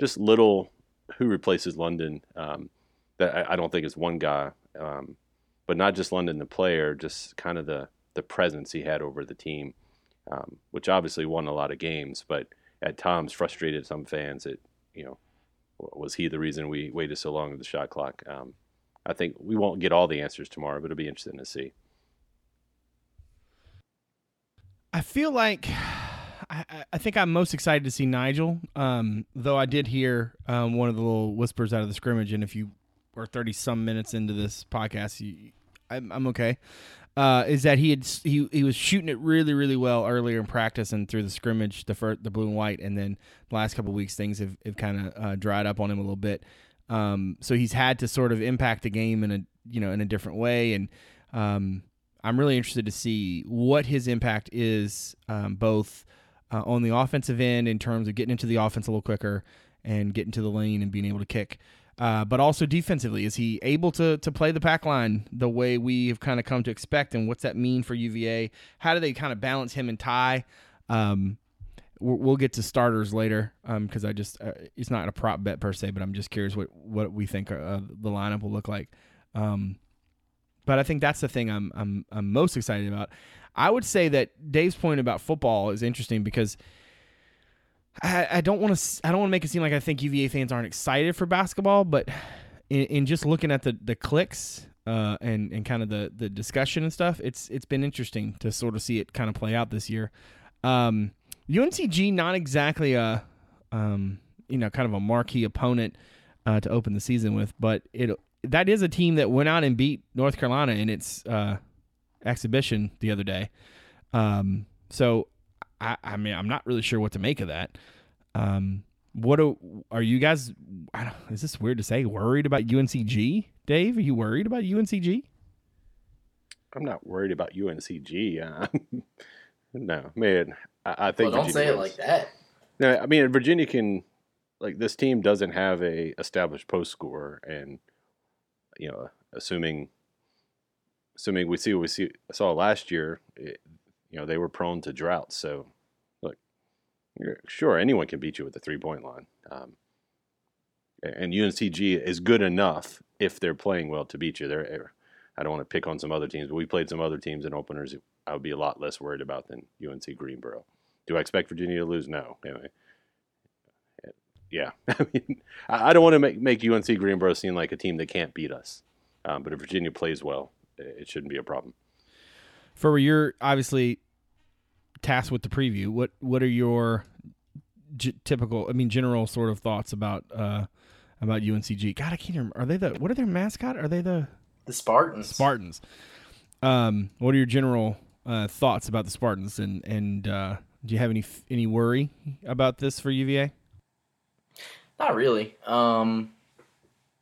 just little who replaces London. Um, that I, I don't think is one guy, um, but not just London the player, just kind of the the presence he had over the team, um, which obviously won a lot of games, but at times frustrated some fans. That you know, was he the reason we waited so long at the shot clock? Um, I think we won't get all the answers tomorrow, but it'll be interesting to see. I feel like I, I- I think I'm most excited to see Nigel. Um, though I did hear um, one of the little whispers out of the scrimmage, and if you are 30 some minutes into this podcast, you, I'm, I'm okay. Uh, is that he had he he was shooting it really really well earlier in practice and through the scrimmage the first, the blue and white and then the last couple weeks things have, have kind of uh, dried up on him a little bit. Um, so he's had to sort of impact the game in a you know in a different way and um, I'm really interested to see what his impact is, um, both uh, on the offensive end in terms of getting into the offense a little quicker and getting to the lane and being able to kick, uh, but also defensively. Is he able to to play the pack line the way we have kind of come to expect, and what's that mean for UVA? How do they kind of balance him and Ty? Um, we'll get to starters later because I just uh, it's not a prop bet per se, but I'm just curious what what we think uh, the lineup will look like. Um, but I think that's the thing I'm I'm I'm most excited about. I would say that Dave's point about football is interesting because I, I don't want to I don't want to make it seem like I think UVA fans aren't excited for basketball, but in, in just looking at the the clicks uh, and and kind of the the discussion and stuff, it's it's been interesting to sort of see it kind of play out this year. Um, UNCG not exactly a um, you know kind of a marquee opponent uh, to open the season with, but it that is a team that went out and beat North Carolina in its uh, exhibition the other day. Um, so I, I mean, I'm not really sure what to make of that. Um, what do, are you guys? I don't, is this weird to say? Worried about UNCG, Dave? Are you worried about UNCG? I'm not worried about UNCG. Uh, no, man. I, I think Well, don't Virginia say it wins. like that. No, I mean Virginia can like this team doesn't have a established post scorer, and you know, assuming assuming we see what we see saw last year, it, you know, they were prone to droughts. So, look, you're, sure anyone can beat you with the three point line, um, and UNCG is good enough if they're playing well to beat you. They're I don't want to pick on some other teams, but we played some other teams in openers. I would be a lot less worried about than UNC Greensboro. Do I expect Virginia to lose? No. Anyway, yeah. I mean, I don't want to make, make UNC Greensboro seem like a team that can't beat us. Um, but if Virginia plays well, it shouldn't be a problem. For you're obviously tasked with the preview. What what are your g- typical? I mean, general sort of thoughts about uh, about UNCG. God, I can't remember. Are they the what are their mascot? Are they the the Spartans? Spartans. Um, what are your general uh, thoughts about the Spartans, and and uh, do you have any any worry about this for UVA? Not really. Um,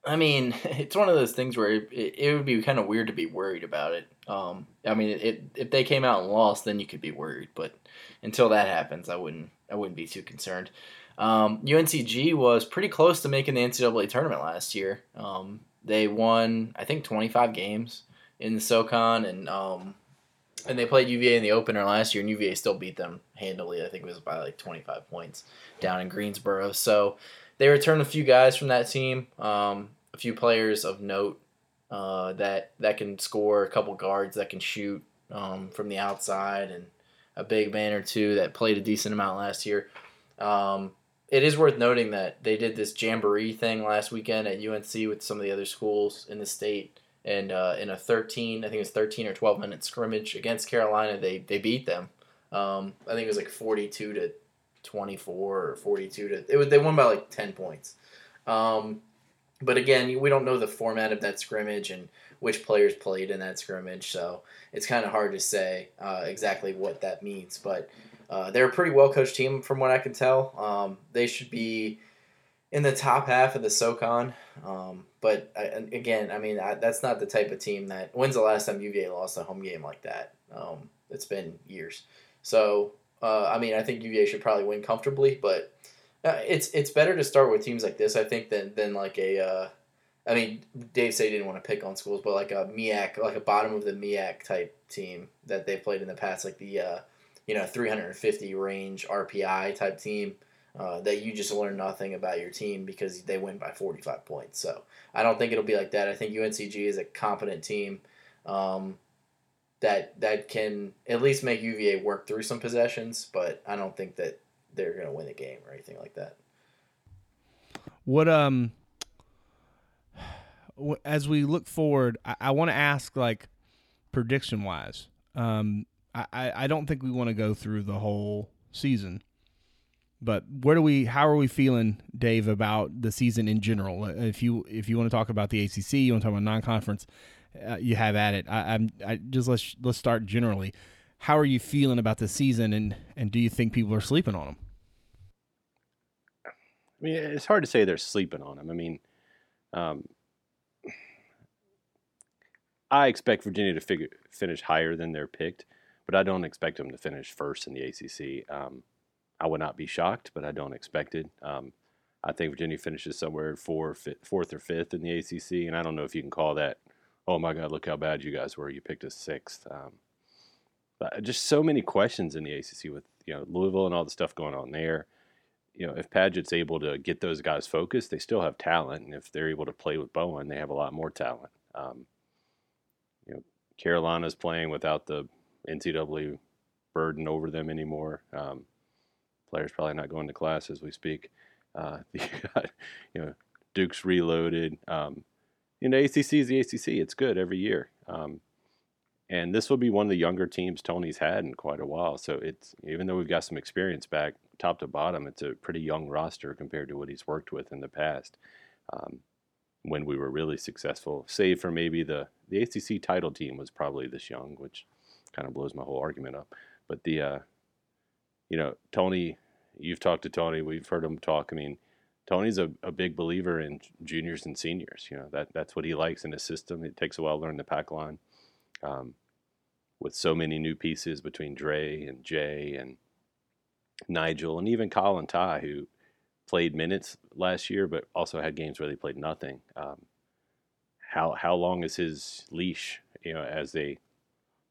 I mean, it's one of those things where it, it would be kind of weird to be worried about it. Um, I mean, it, if they came out and lost, then you could be worried. But until that happens, I wouldn't. I wouldn't be too concerned. Um, UNCG was pretty close to making the NCAA tournament last year. Um, they won, I think, 25 games in the SoCon, and um, and they played UVA in the opener last year, and UVA still beat them handily. I think it was by like 25 points down in Greensboro. So they returned a few guys from that team, um, a few players of note uh, that that can score, a couple guards that can shoot um, from the outside, and a big man or two that played a decent amount last year. Um, it is worth noting that they did this jamboree thing last weekend at UNC with some of the other schools in the state, and uh, in a 13, I think it was 13 or 12 minute scrimmage against Carolina, they they beat them. Um, I think it was like 42 to 24 or 42 to it was they won by like 10 points. Um, but again, we don't know the format of that scrimmage and which players played in that scrimmage, so it's kind of hard to say uh, exactly what that means. But uh, they're a pretty well coached team, from what I can tell. Um, they should be in the top half of the SoCon. Um, but I, again, I mean, I, that's not the type of team that. When's the last time UVA lost a home game like that? Um, it's been years. So uh, I mean, I think UVA should probably win comfortably, but uh, it's it's better to start with teams like this, I think, than than like a. Uh, I mean, Dave said he didn't want to pick on schools, but like a MEAC, like a bottom of the MEAC type team that they've played in the past, like the uh, you know 350 range RPI type team. Uh, that you just learn nothing about your team because they win by 45 points. So I don't think it'll be like that. I think UNCG is a competent team. Um, that that can at least make UVA work through some possessions, but I don't think that they're going to win the game or anything like that. What um as we look forward, I, I want to ask like prediction wise. Um, I I don't think we want to go through the whole season, but where do we? How are we feeling, Dave, about the season in general? If you if you want to talk about the ACC, you want to talk about non conference uh, you have at it. I, am I just let's let's start generally. How are you feeling about the season, and and do you think people are sleeping on them? I mean, it's hard to say they're sleeping on them. I mean, um, I expect Virginia to figure, finish higher than they're picked, but I don't expect them to finish first in the ACC. Um, I would not be shocked, but I don't expect it. Um, I think Virginia finishes somewhere fourth or fifth in the ACC, and I don't know if you can call that oh my God, look how bad you guys were. You picked a sixth. Um, just so many questions in the ACC with you know Louisville and all the stuff going on there. You know, if Padgett's able to get those guys focused, they still have talent, and if they're able to play with Bowen, they have a lot more talent. Um, you know, Carolina's playing without the NCAA burden over them anymore. Um, players probably not going to class as we speak. Uh, you know, Duke's reloaded. Um, you know, ACC is the ACC. It's good every year. Um, and this will be one of the younger teams Tony's had in quite a while. So it's even though we've got some experience back top to bottom, it's a pretty young roster compared to what he's worked with in the past. Um, when we were really successful, save for maybe the the ACC title team was probably this young, which kind of blows my whole argument up. But the uh, you know Tony, you've talked to Tony, we've heard him talk. I mean, Tony's a, a big believer in juniors and seniors. You know that that's what he likes in his system. It takes a while to learn the pack line. Um, with so many new pieces between Dre and Jay and Nigel and even Colin Ty, who played minutes last year, but also had games where they played nothing. Um, how how long is his leash? You know, as they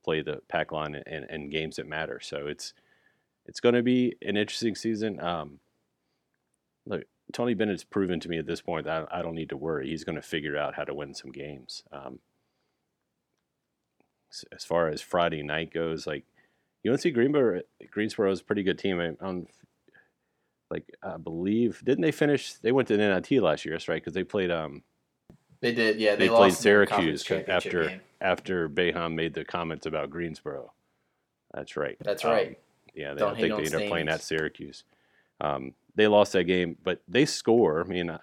play the pack line and, and games that matter. So it's it's going to be an interesting season. Um, look, Tony Bennett's proven to me at this point that I don't need to worry. He's going to figure out how to win some games. Um, as far as Friday night goes, like UNC Greenboro, Greensboro Greensboro is a pretty good team. I, I'm, like I believe, didn't they finish? They went to NIT last year, that's right, because they played. Um, They did, yeah. They, They, played lost in the conference Syracuse after game. after Boeheim made the comments about Greensboro. That's right. That's Um, right. yeah, they, Don't I think they ended up playing at Syracuse. Um, they lost that game, but they score. I mean, uh,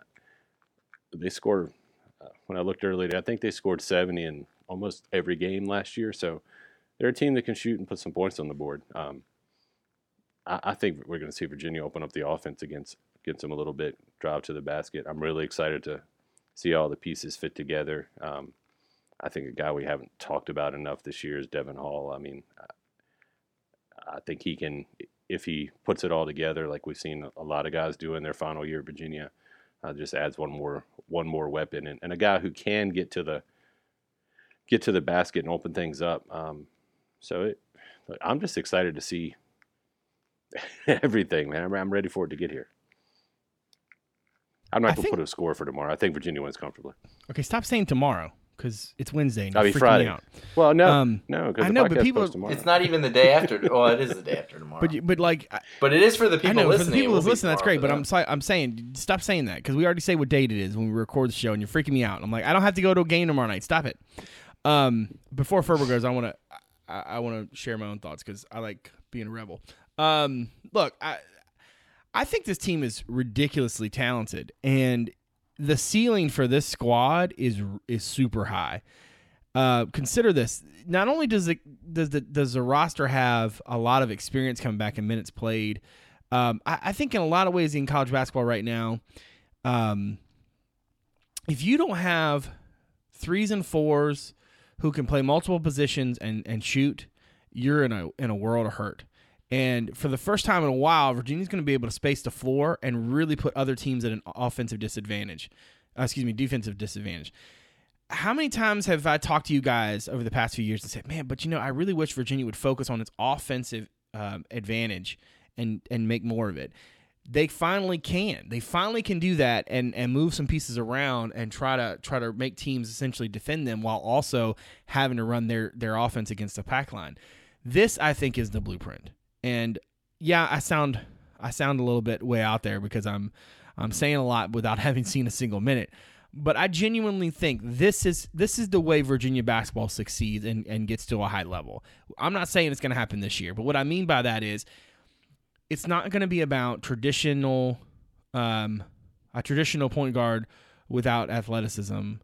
they scored. Uh, when I looked earlier, I think they scored seventy in almost every game last year. So they're a team that can shoot and put some points on the board. Um, I, I think we're going to see Virginia open up the offense against against them a little bit, drive to the basket. I'm really excited to see all the pieces fit together. Um, I think a guy we haven't talked about enough this year is Devin Hall. I mean, I- I think he can, if he puts it all together, like we've seen a lot of guys do in their final year at Virginia, uh, just adds one more one more weapon and, and a guy who can get to the get to the basket and open things up. Um, so it, I'm just excited to see everything, man. I'm, I'm ready for it to get here. I'm not going to put a score for tomorrow. I think Virginia wins comfortably. Okay, stop saying tomorrow because it's Wednesday. And I'll you're be freaking Friday. Out. Well, no, Um, no, because I the know, but people- goes tomorrow. It's not even the day after. well, it is the day after tomorrow. But you- but like But it is for the I people know for listening. the people will who's be listening, that's great. But them. I'm si- I'm saying stop saying that because we already say what date it is when we record the show, and you're freaking me out. I'm like I don't have to go to a game tomorrow night. Stop it. Um, before Ferber goes, I want to I, I want to share my own thoughts because I like being a rebel. Um, look, I I think this team is ridiculously talented, and the ceiling for this squad is is super high. Uh, consider this: not only does it does the does the roster have a lot of experience coming back and minutes played, um, I, I think in a lot of ways in college basketball right now, um, if you don't have threes and fours who can play multiple positions and, and shoot, you're in a in a world of hurt. And for the first time in a while, Virginia's going to be able to space the floor and really put other teams at an offensive disadvantage. Uh, excuse me, defensive disadvantage. How many times have I talked to you guys over the past few years and said, "Man, but you know, I really wish Virginia would focus on its offensive um, advantage and and make more of it." They finally can. They finally can do that and and move some pieces around and try to try to make teams essentially defend them while also having to run their their offense against the pack line. This I think is the blueprint. And yeah, I sound I sound a little bit way out there because I'm I'm saying a lot without having seen a single minute. But I genuinely think this is this is the way Virginia basketball succeeds and, and gets to a high level. I'm not saying it's going to happen this year, but what I mean by that is it's not going to be about traditional um, a traditional point guard without athleticism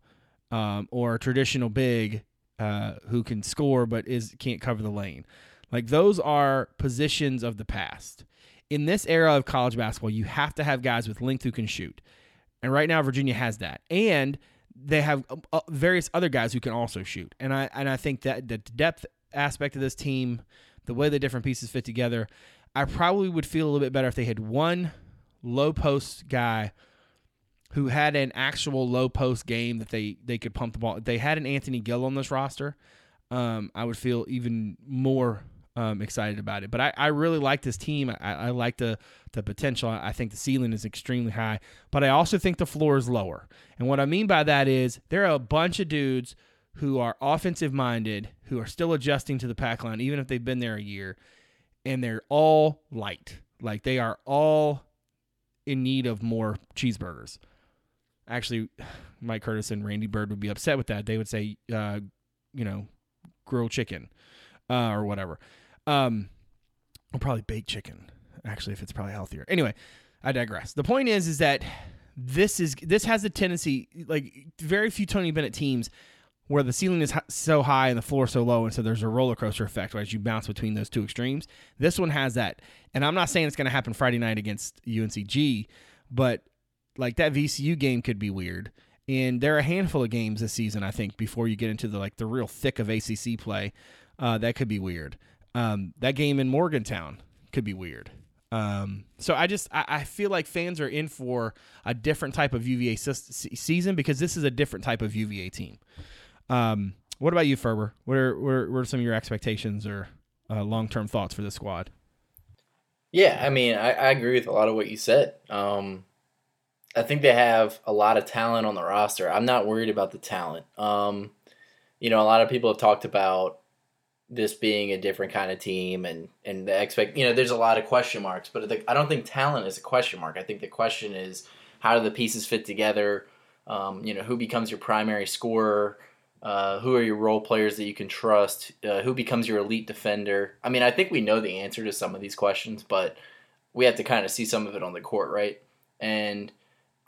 um, or a traditional big uh, who can score but is can't cover the lane. Like those are positions of the past. In this era of college basketball, you have to have guys with length who can shoot. And right now Virginia has that. And they have uh, uh, various other guys who can also shoot. And I and I think that the depth aspect of this team, the way the different pieces fit together, I probably would feel a little bit better if they had one low post guy who had an actual low post game that they they could pump the ball. If they had an Anthony Gill on this roster, um, I would feel even more um, excited about it. But I, I really like this team. I, I like the the potential. I think the ceiling is extremely high, but I also think the floor is lower. And what I mean by that is there are a bunch of dudes who are offensive minded, who are still adjusting to the pack line, even if they've been there a year, and they're all light. Like they are all in need of more cheeseburgers. Actually, Mike Curtis and Randy Bird would be upset with that. They would say, uh, you know, grilled chicken uh, or whatever. Um, or probably baked chicken, actually, if it's probably healthier. Anyway, I digress. The point is, is that this is this has a tendency, like very few Tony Bennett teams, where the ceiling is so high and the floor so low, and so there's a roller coaster effect as you bounce between those two extremes. This one has that, and I'm not saying it's going to happen Friday night against UNCG, but like that VCU game could be weird. And there are a handful of games this season, I think, before you get into the like the real thick of ACC play, uh, that could be weird. Um, that game in Morgantown could be weird. Um, so I just I, I feel like fans are in for a different type of UVA se- season because this is a different type of UVA team. Um, what about you, Ferber? What are, what are, what are some of your expectations or uh, long term thoughts for this squad? Yeah, I mean, I, I agree with a lot of what you said. Um, I think they have a lot of talent on the roster. I'm not worried about the talent. Um, you know, a lot of people have talked about this being a different kind of team and and the expect. You know, there's a lot of question marks, but the, I don't think talent is a question mark. I think the question is how do the pieces fit together. Um, you know, who becomes your primary scorer? Uh, who are your role players that you can trust? Uh, who becomes your elite defender? I mean, I think we know the answer to some of these questions, but we have to kind of see some of it on the court, right? And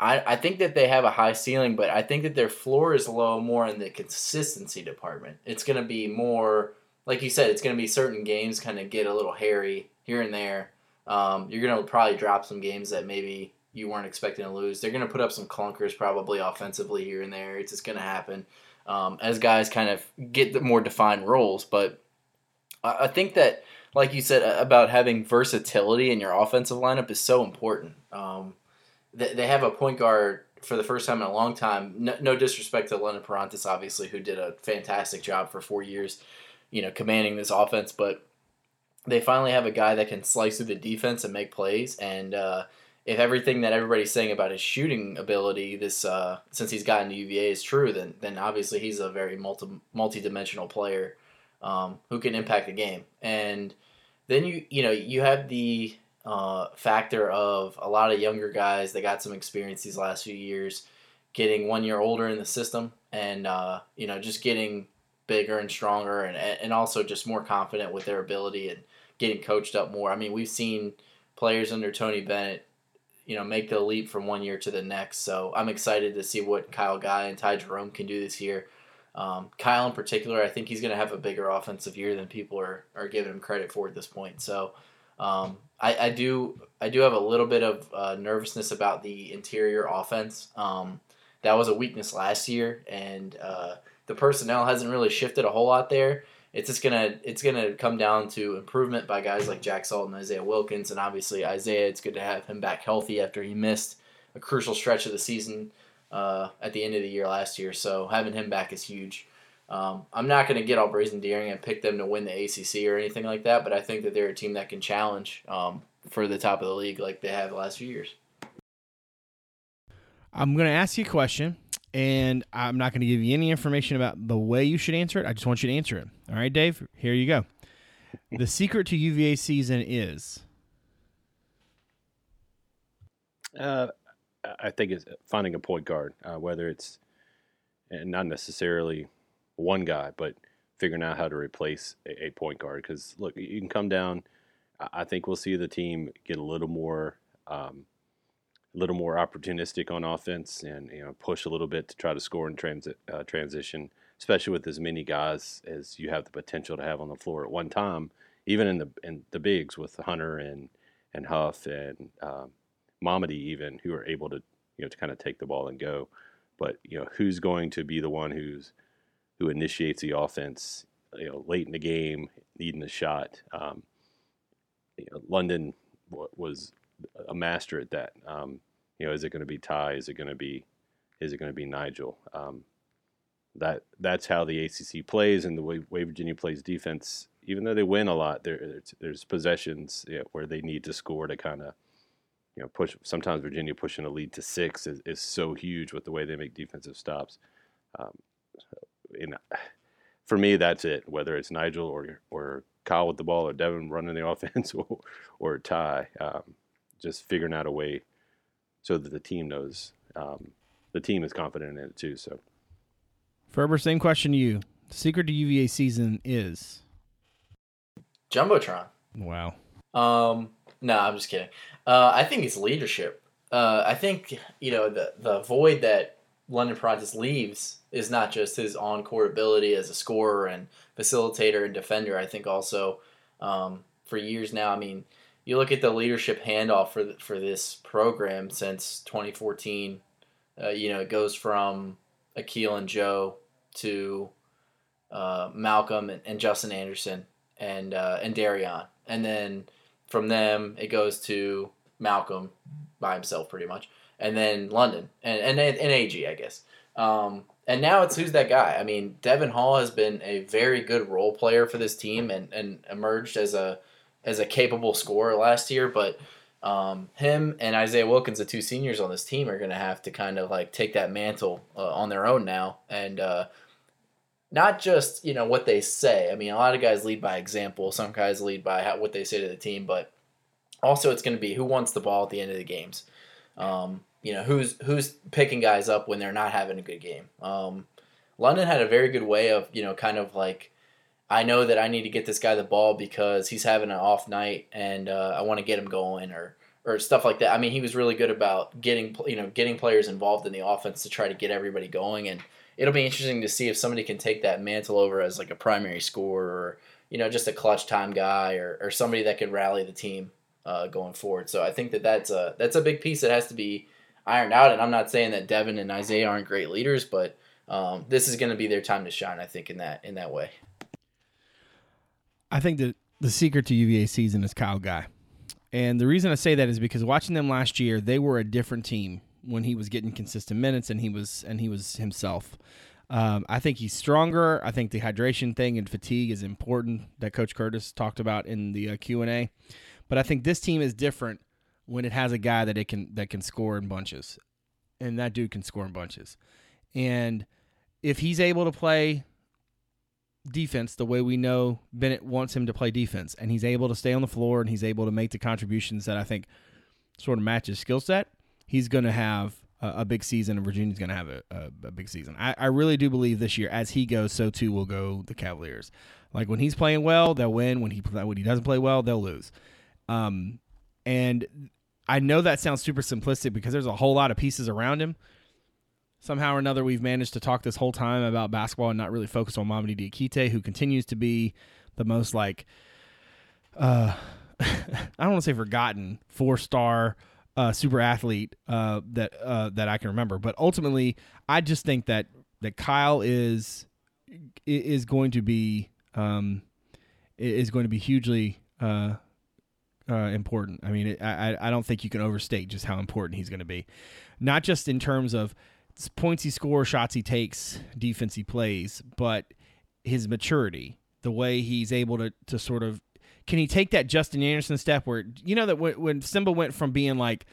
I, I think that they have a high ceiling, but I think that their floor is low more in the consistency department. It's going to be more, like you said, it's going to be certain games kind of get a little hairy here and there. Um, you're going to probably drop some games that maybe you weren't expecting to lose. They're going to put up some clunkers probably offensively here and there. It's just going to happen um, as guys kind of get the more defined roles. But I think that, like you said, about having versatility in your offensive lineup is so important. Um, they have a point guard for the first time in a long time. No, no disrespect to Leonard Perrantes, obviously, who did a fantastic job for four years, you know, commanding this offense. But they finally have a guy that can slice through the defense and make plays. And uh, if everything that everybody's saying about his shooting ability this uh, since he's gotten to UVA is true, then then obviously he's a very multi multi dimensional player um, who can impact the game. And then you you know you have the uh, factor of a lot of younger guys that got some experience these last few years, getting one year older in the system, and uh, you know just getting bigger and stronger, and and also just more confident with their ability and getting coached up more. I mean, we've seen players under Tony Bennett you know make the leap from one year to the next. So I'm excited to see what Kyle Guy and Ty Jerome can do this year. Um, Kyle in particular, I think he's going to have a bigger offensive year than people are, are giving him credit for at this point. So um, I, I do I do have a little bit of uh, nervousness about the interior offense. Um, that was a weakness last year, and uh, the personnel hasn't really shifted a whole lot there it's just gonna it's gonna come down to improvement by guys like Jack Salt and Isaiah Wilkins, and obviously Isaiah. It's good to have him back healthy after he missed a crucial stretch of the season uh, at the end of the year last year. So having him back is huge. Um, I'm not going to get all brazen daring and pick them to win the ACC or anything like that, but I think that they're a team that can challenge um, for the top of the league like they have the last few years. I'm going to ask you a question, and I'm not going to give you any information about the way you should answer it. I just want you to answer it. All right, Dave, here you go. The secret to UVA season is. Uh, I think it's finding a point guard, uh, whether it's and not necessarily one guy, but figuring out how to replace a, a point guard. Because look, you can come down. I think we'll see the team get a little more um, a little more opportunistic on offense and you know push a little bit to try to score in transit uh, transition, especially with as many guys as you have the potential to have on the floor at one time. Even in the in the bigs with Hunter and and Huff and um, Mamadi even who are able to you know to kind of take the ball and go. But you know who's going to be the one who's who initiates the offense you know late in the game, needing a shot. Um, you know, London was a master at that. Um, you know, is it going to be Ty? Is it going to be is it going to be Nigel? Um, that that's how the ACC plays, and the way, way Virginia plays defense. Even though they win a lot, there there's possessions you know, where they need to score to kind of you know push. Sometimes Virginia pushing a lead to six is, is so huge with the way they make defensive stops. Um, for me, that's it. Whether it's Nigel or or Kyle with the ball, or Devin running the offense, or, or Ty, um, just figuring out a way so that the team knows um, the team is confident in it too. So, Ferber, same question to you. The secret to UVA season is jumbotron. Wow. Um, no, I'm just kidding. Uh, I think it's leadership. Uh, I think you know the the void that London Perrantes leaves is not just his on court ability as a scorer and facilitator and defender. I think also um, for years now. I mean, you look at the leadership handoff for the, for this program since 2014. Uh, you know, it goes from Akil and Joe to uh, Malcolm and, and, Justin Anderson and uh, and Darion, and then from them it goes to Malcolm by himself pretty much, and then London and and, and AG I guess. Um, and now it's who's that guy? I mean, Devin Hall has been a very good role player for this team and, and emerged as a as a capable scorer last year, but um, him and Isaiah Wilkins, the two seniors on this team, are going to have to kind of like take that mantle uh, on their own now, and uh, not just you know what they say. I mean, a lot of guys lead by example. Some guys lead by how, what they say to the team, but also it's going to be who wants the ball at the end of the games. Um, you know who's who's picking guys up when they're not having a good game. Um, London had a very good way of you know kind of like I know that I need to get this guy the ball because he's having an off night and uh, I want to get him going or or stuff like that. I mean, he was really good about getting you know getting players involved in the offense to try to get everybody going, and it'll be interesting to see if somebody can take that mantle over as like a primary scorer or you know just a clutch time guy or, or somebody that could rally the team uh, going forward. So I think that that's a that's a big piece that has to be ironed out. And I'm not saying that Devin and Isaiah aren't great leaders, but um, this is going to be their time to shine. I think in that in that way. I think that the secret to UVA season is Kyle Guy. And the reason I say that is because watching them last year, they were a different team when he was getting consistent minutes and he was and he was himself. Um, I think he's stronger. I think the hydration thing and fatigue is important that Coach Curtis talked about in the uh, Q and A. But I think this team is different when it has a guy that it can that can score in bunches, and that dude can score in bunches. And if he's able to play defense the way we know Bennett wants him to play defense, and he's able to stay on the floor and he's able to make the contributions that I think sort of match his skill set, he's going to have a, a, big season, and Virginia's going to have a, a, a, big season. I, I really do believe this year, as he goes, so too will go the Cavaliers. Like when he's playing well, they'll win. When he when he doesn't play well, they'll lose. Um, and I know that sounds super simplistic because there's a whole lot of pieces around him somehow or another we've managed to talk this whole time about basketball and not really focus on Mamadi Diakite, who continues to be the most like uh I don't want to say forgotten four star uh, super athlete uh, that uh, that I can remember, but ultimately I just think that that Kyle is is going to be um, is going to be hugely uh, uh, important. I mean, I I don't think you can overstate just how important he's going to be, not just in terms of points he scores, shots he takes, defense he plays, but his maturity, the way he's able to to sort of can he take that Justin Anderson step where you know that when, when Nsimba went from being like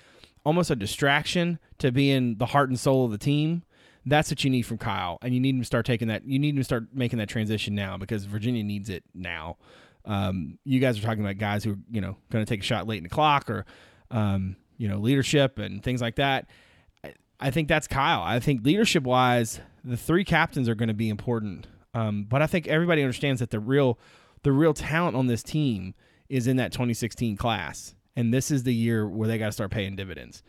almost a distraction to being the heart and soul of the team. That's what you need from Kyle, and you need him to start taking that. You need him to start making that transition now because Virginia needs it now. Um, you guys are talking about guys who are you know going to take a shot late in the clock or um, you know leadership and things like that. I think that's Kyle. I think leadership wise, the three captains are going to be important. Um, but I think everybody understands that the real the real talent on this team is in that 2016 class, and this is the year where they got to start paying dividends.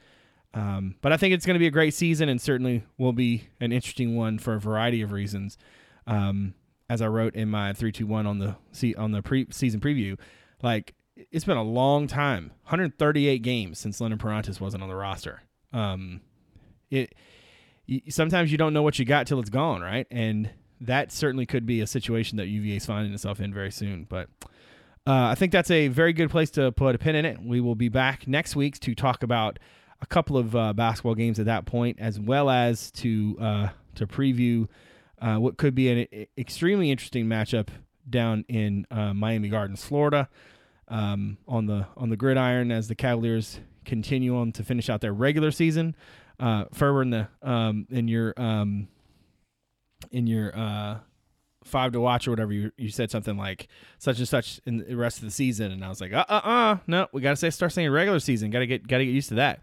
Um, but I think it's going to be a great season, and certainly will be an interesting one for a variety of reasons. Um, as I wrote in my three two one on the on the pre season preview, like it's been a long time, 138 games since Leonard Perrantes wasn't on the roster. Um, it sometimes you don't know what you got till it's gone, right? And that certainly could be a situation that UVA is finding itself in very soon. But uh, I think that's a very good place to put a pin in it. We will be back next week to talk about a couple of uh, basketball games at that point, as well as to uh, to preview uh, what could be an extremely interesting matchup down in uh, Miami Gardens, Florida, um, on the on the gridiron as the Cavaliers continue on to finish out their regular season uh, Ferber in the um, in your um, in your uh, five to watch or whatever you you said something like such and such in the rest of the season, and I was like, uh uh uh, no, we gotta say start saying regular season. Gotta get gotta get used to that.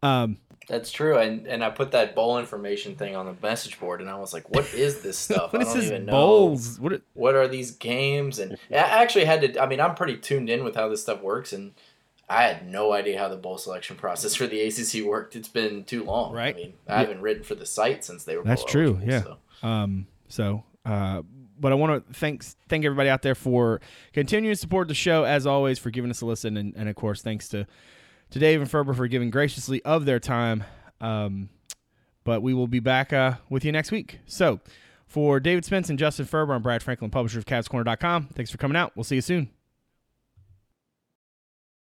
Um, that's true, and and I put that bowl information thing on the message board, and I was like, "What is this stuff? what I don't is even bowls? know. What are, what are these games?" And I actually had to. I mean, I'm pretty tuned in with how this stuff works, and I had no idea how the bowl selection process for the ACC worked. It's been too long. Right. I mean, I haven't written for the site since they were. That's true. Yeah. So. Um. So. Uh. But I want to thanks thank everybody out there for continuing to support the show as always for giving us a listen and, and of course thanks to to Dave and Ferber for giving graciously of their time. Um. But we will be back uh, with you next week. So, for David Spence and Justin Ferber, I'm Brad Franklin, publisher of CavsCorner.com. Thanks for coming out. We'll see you soon.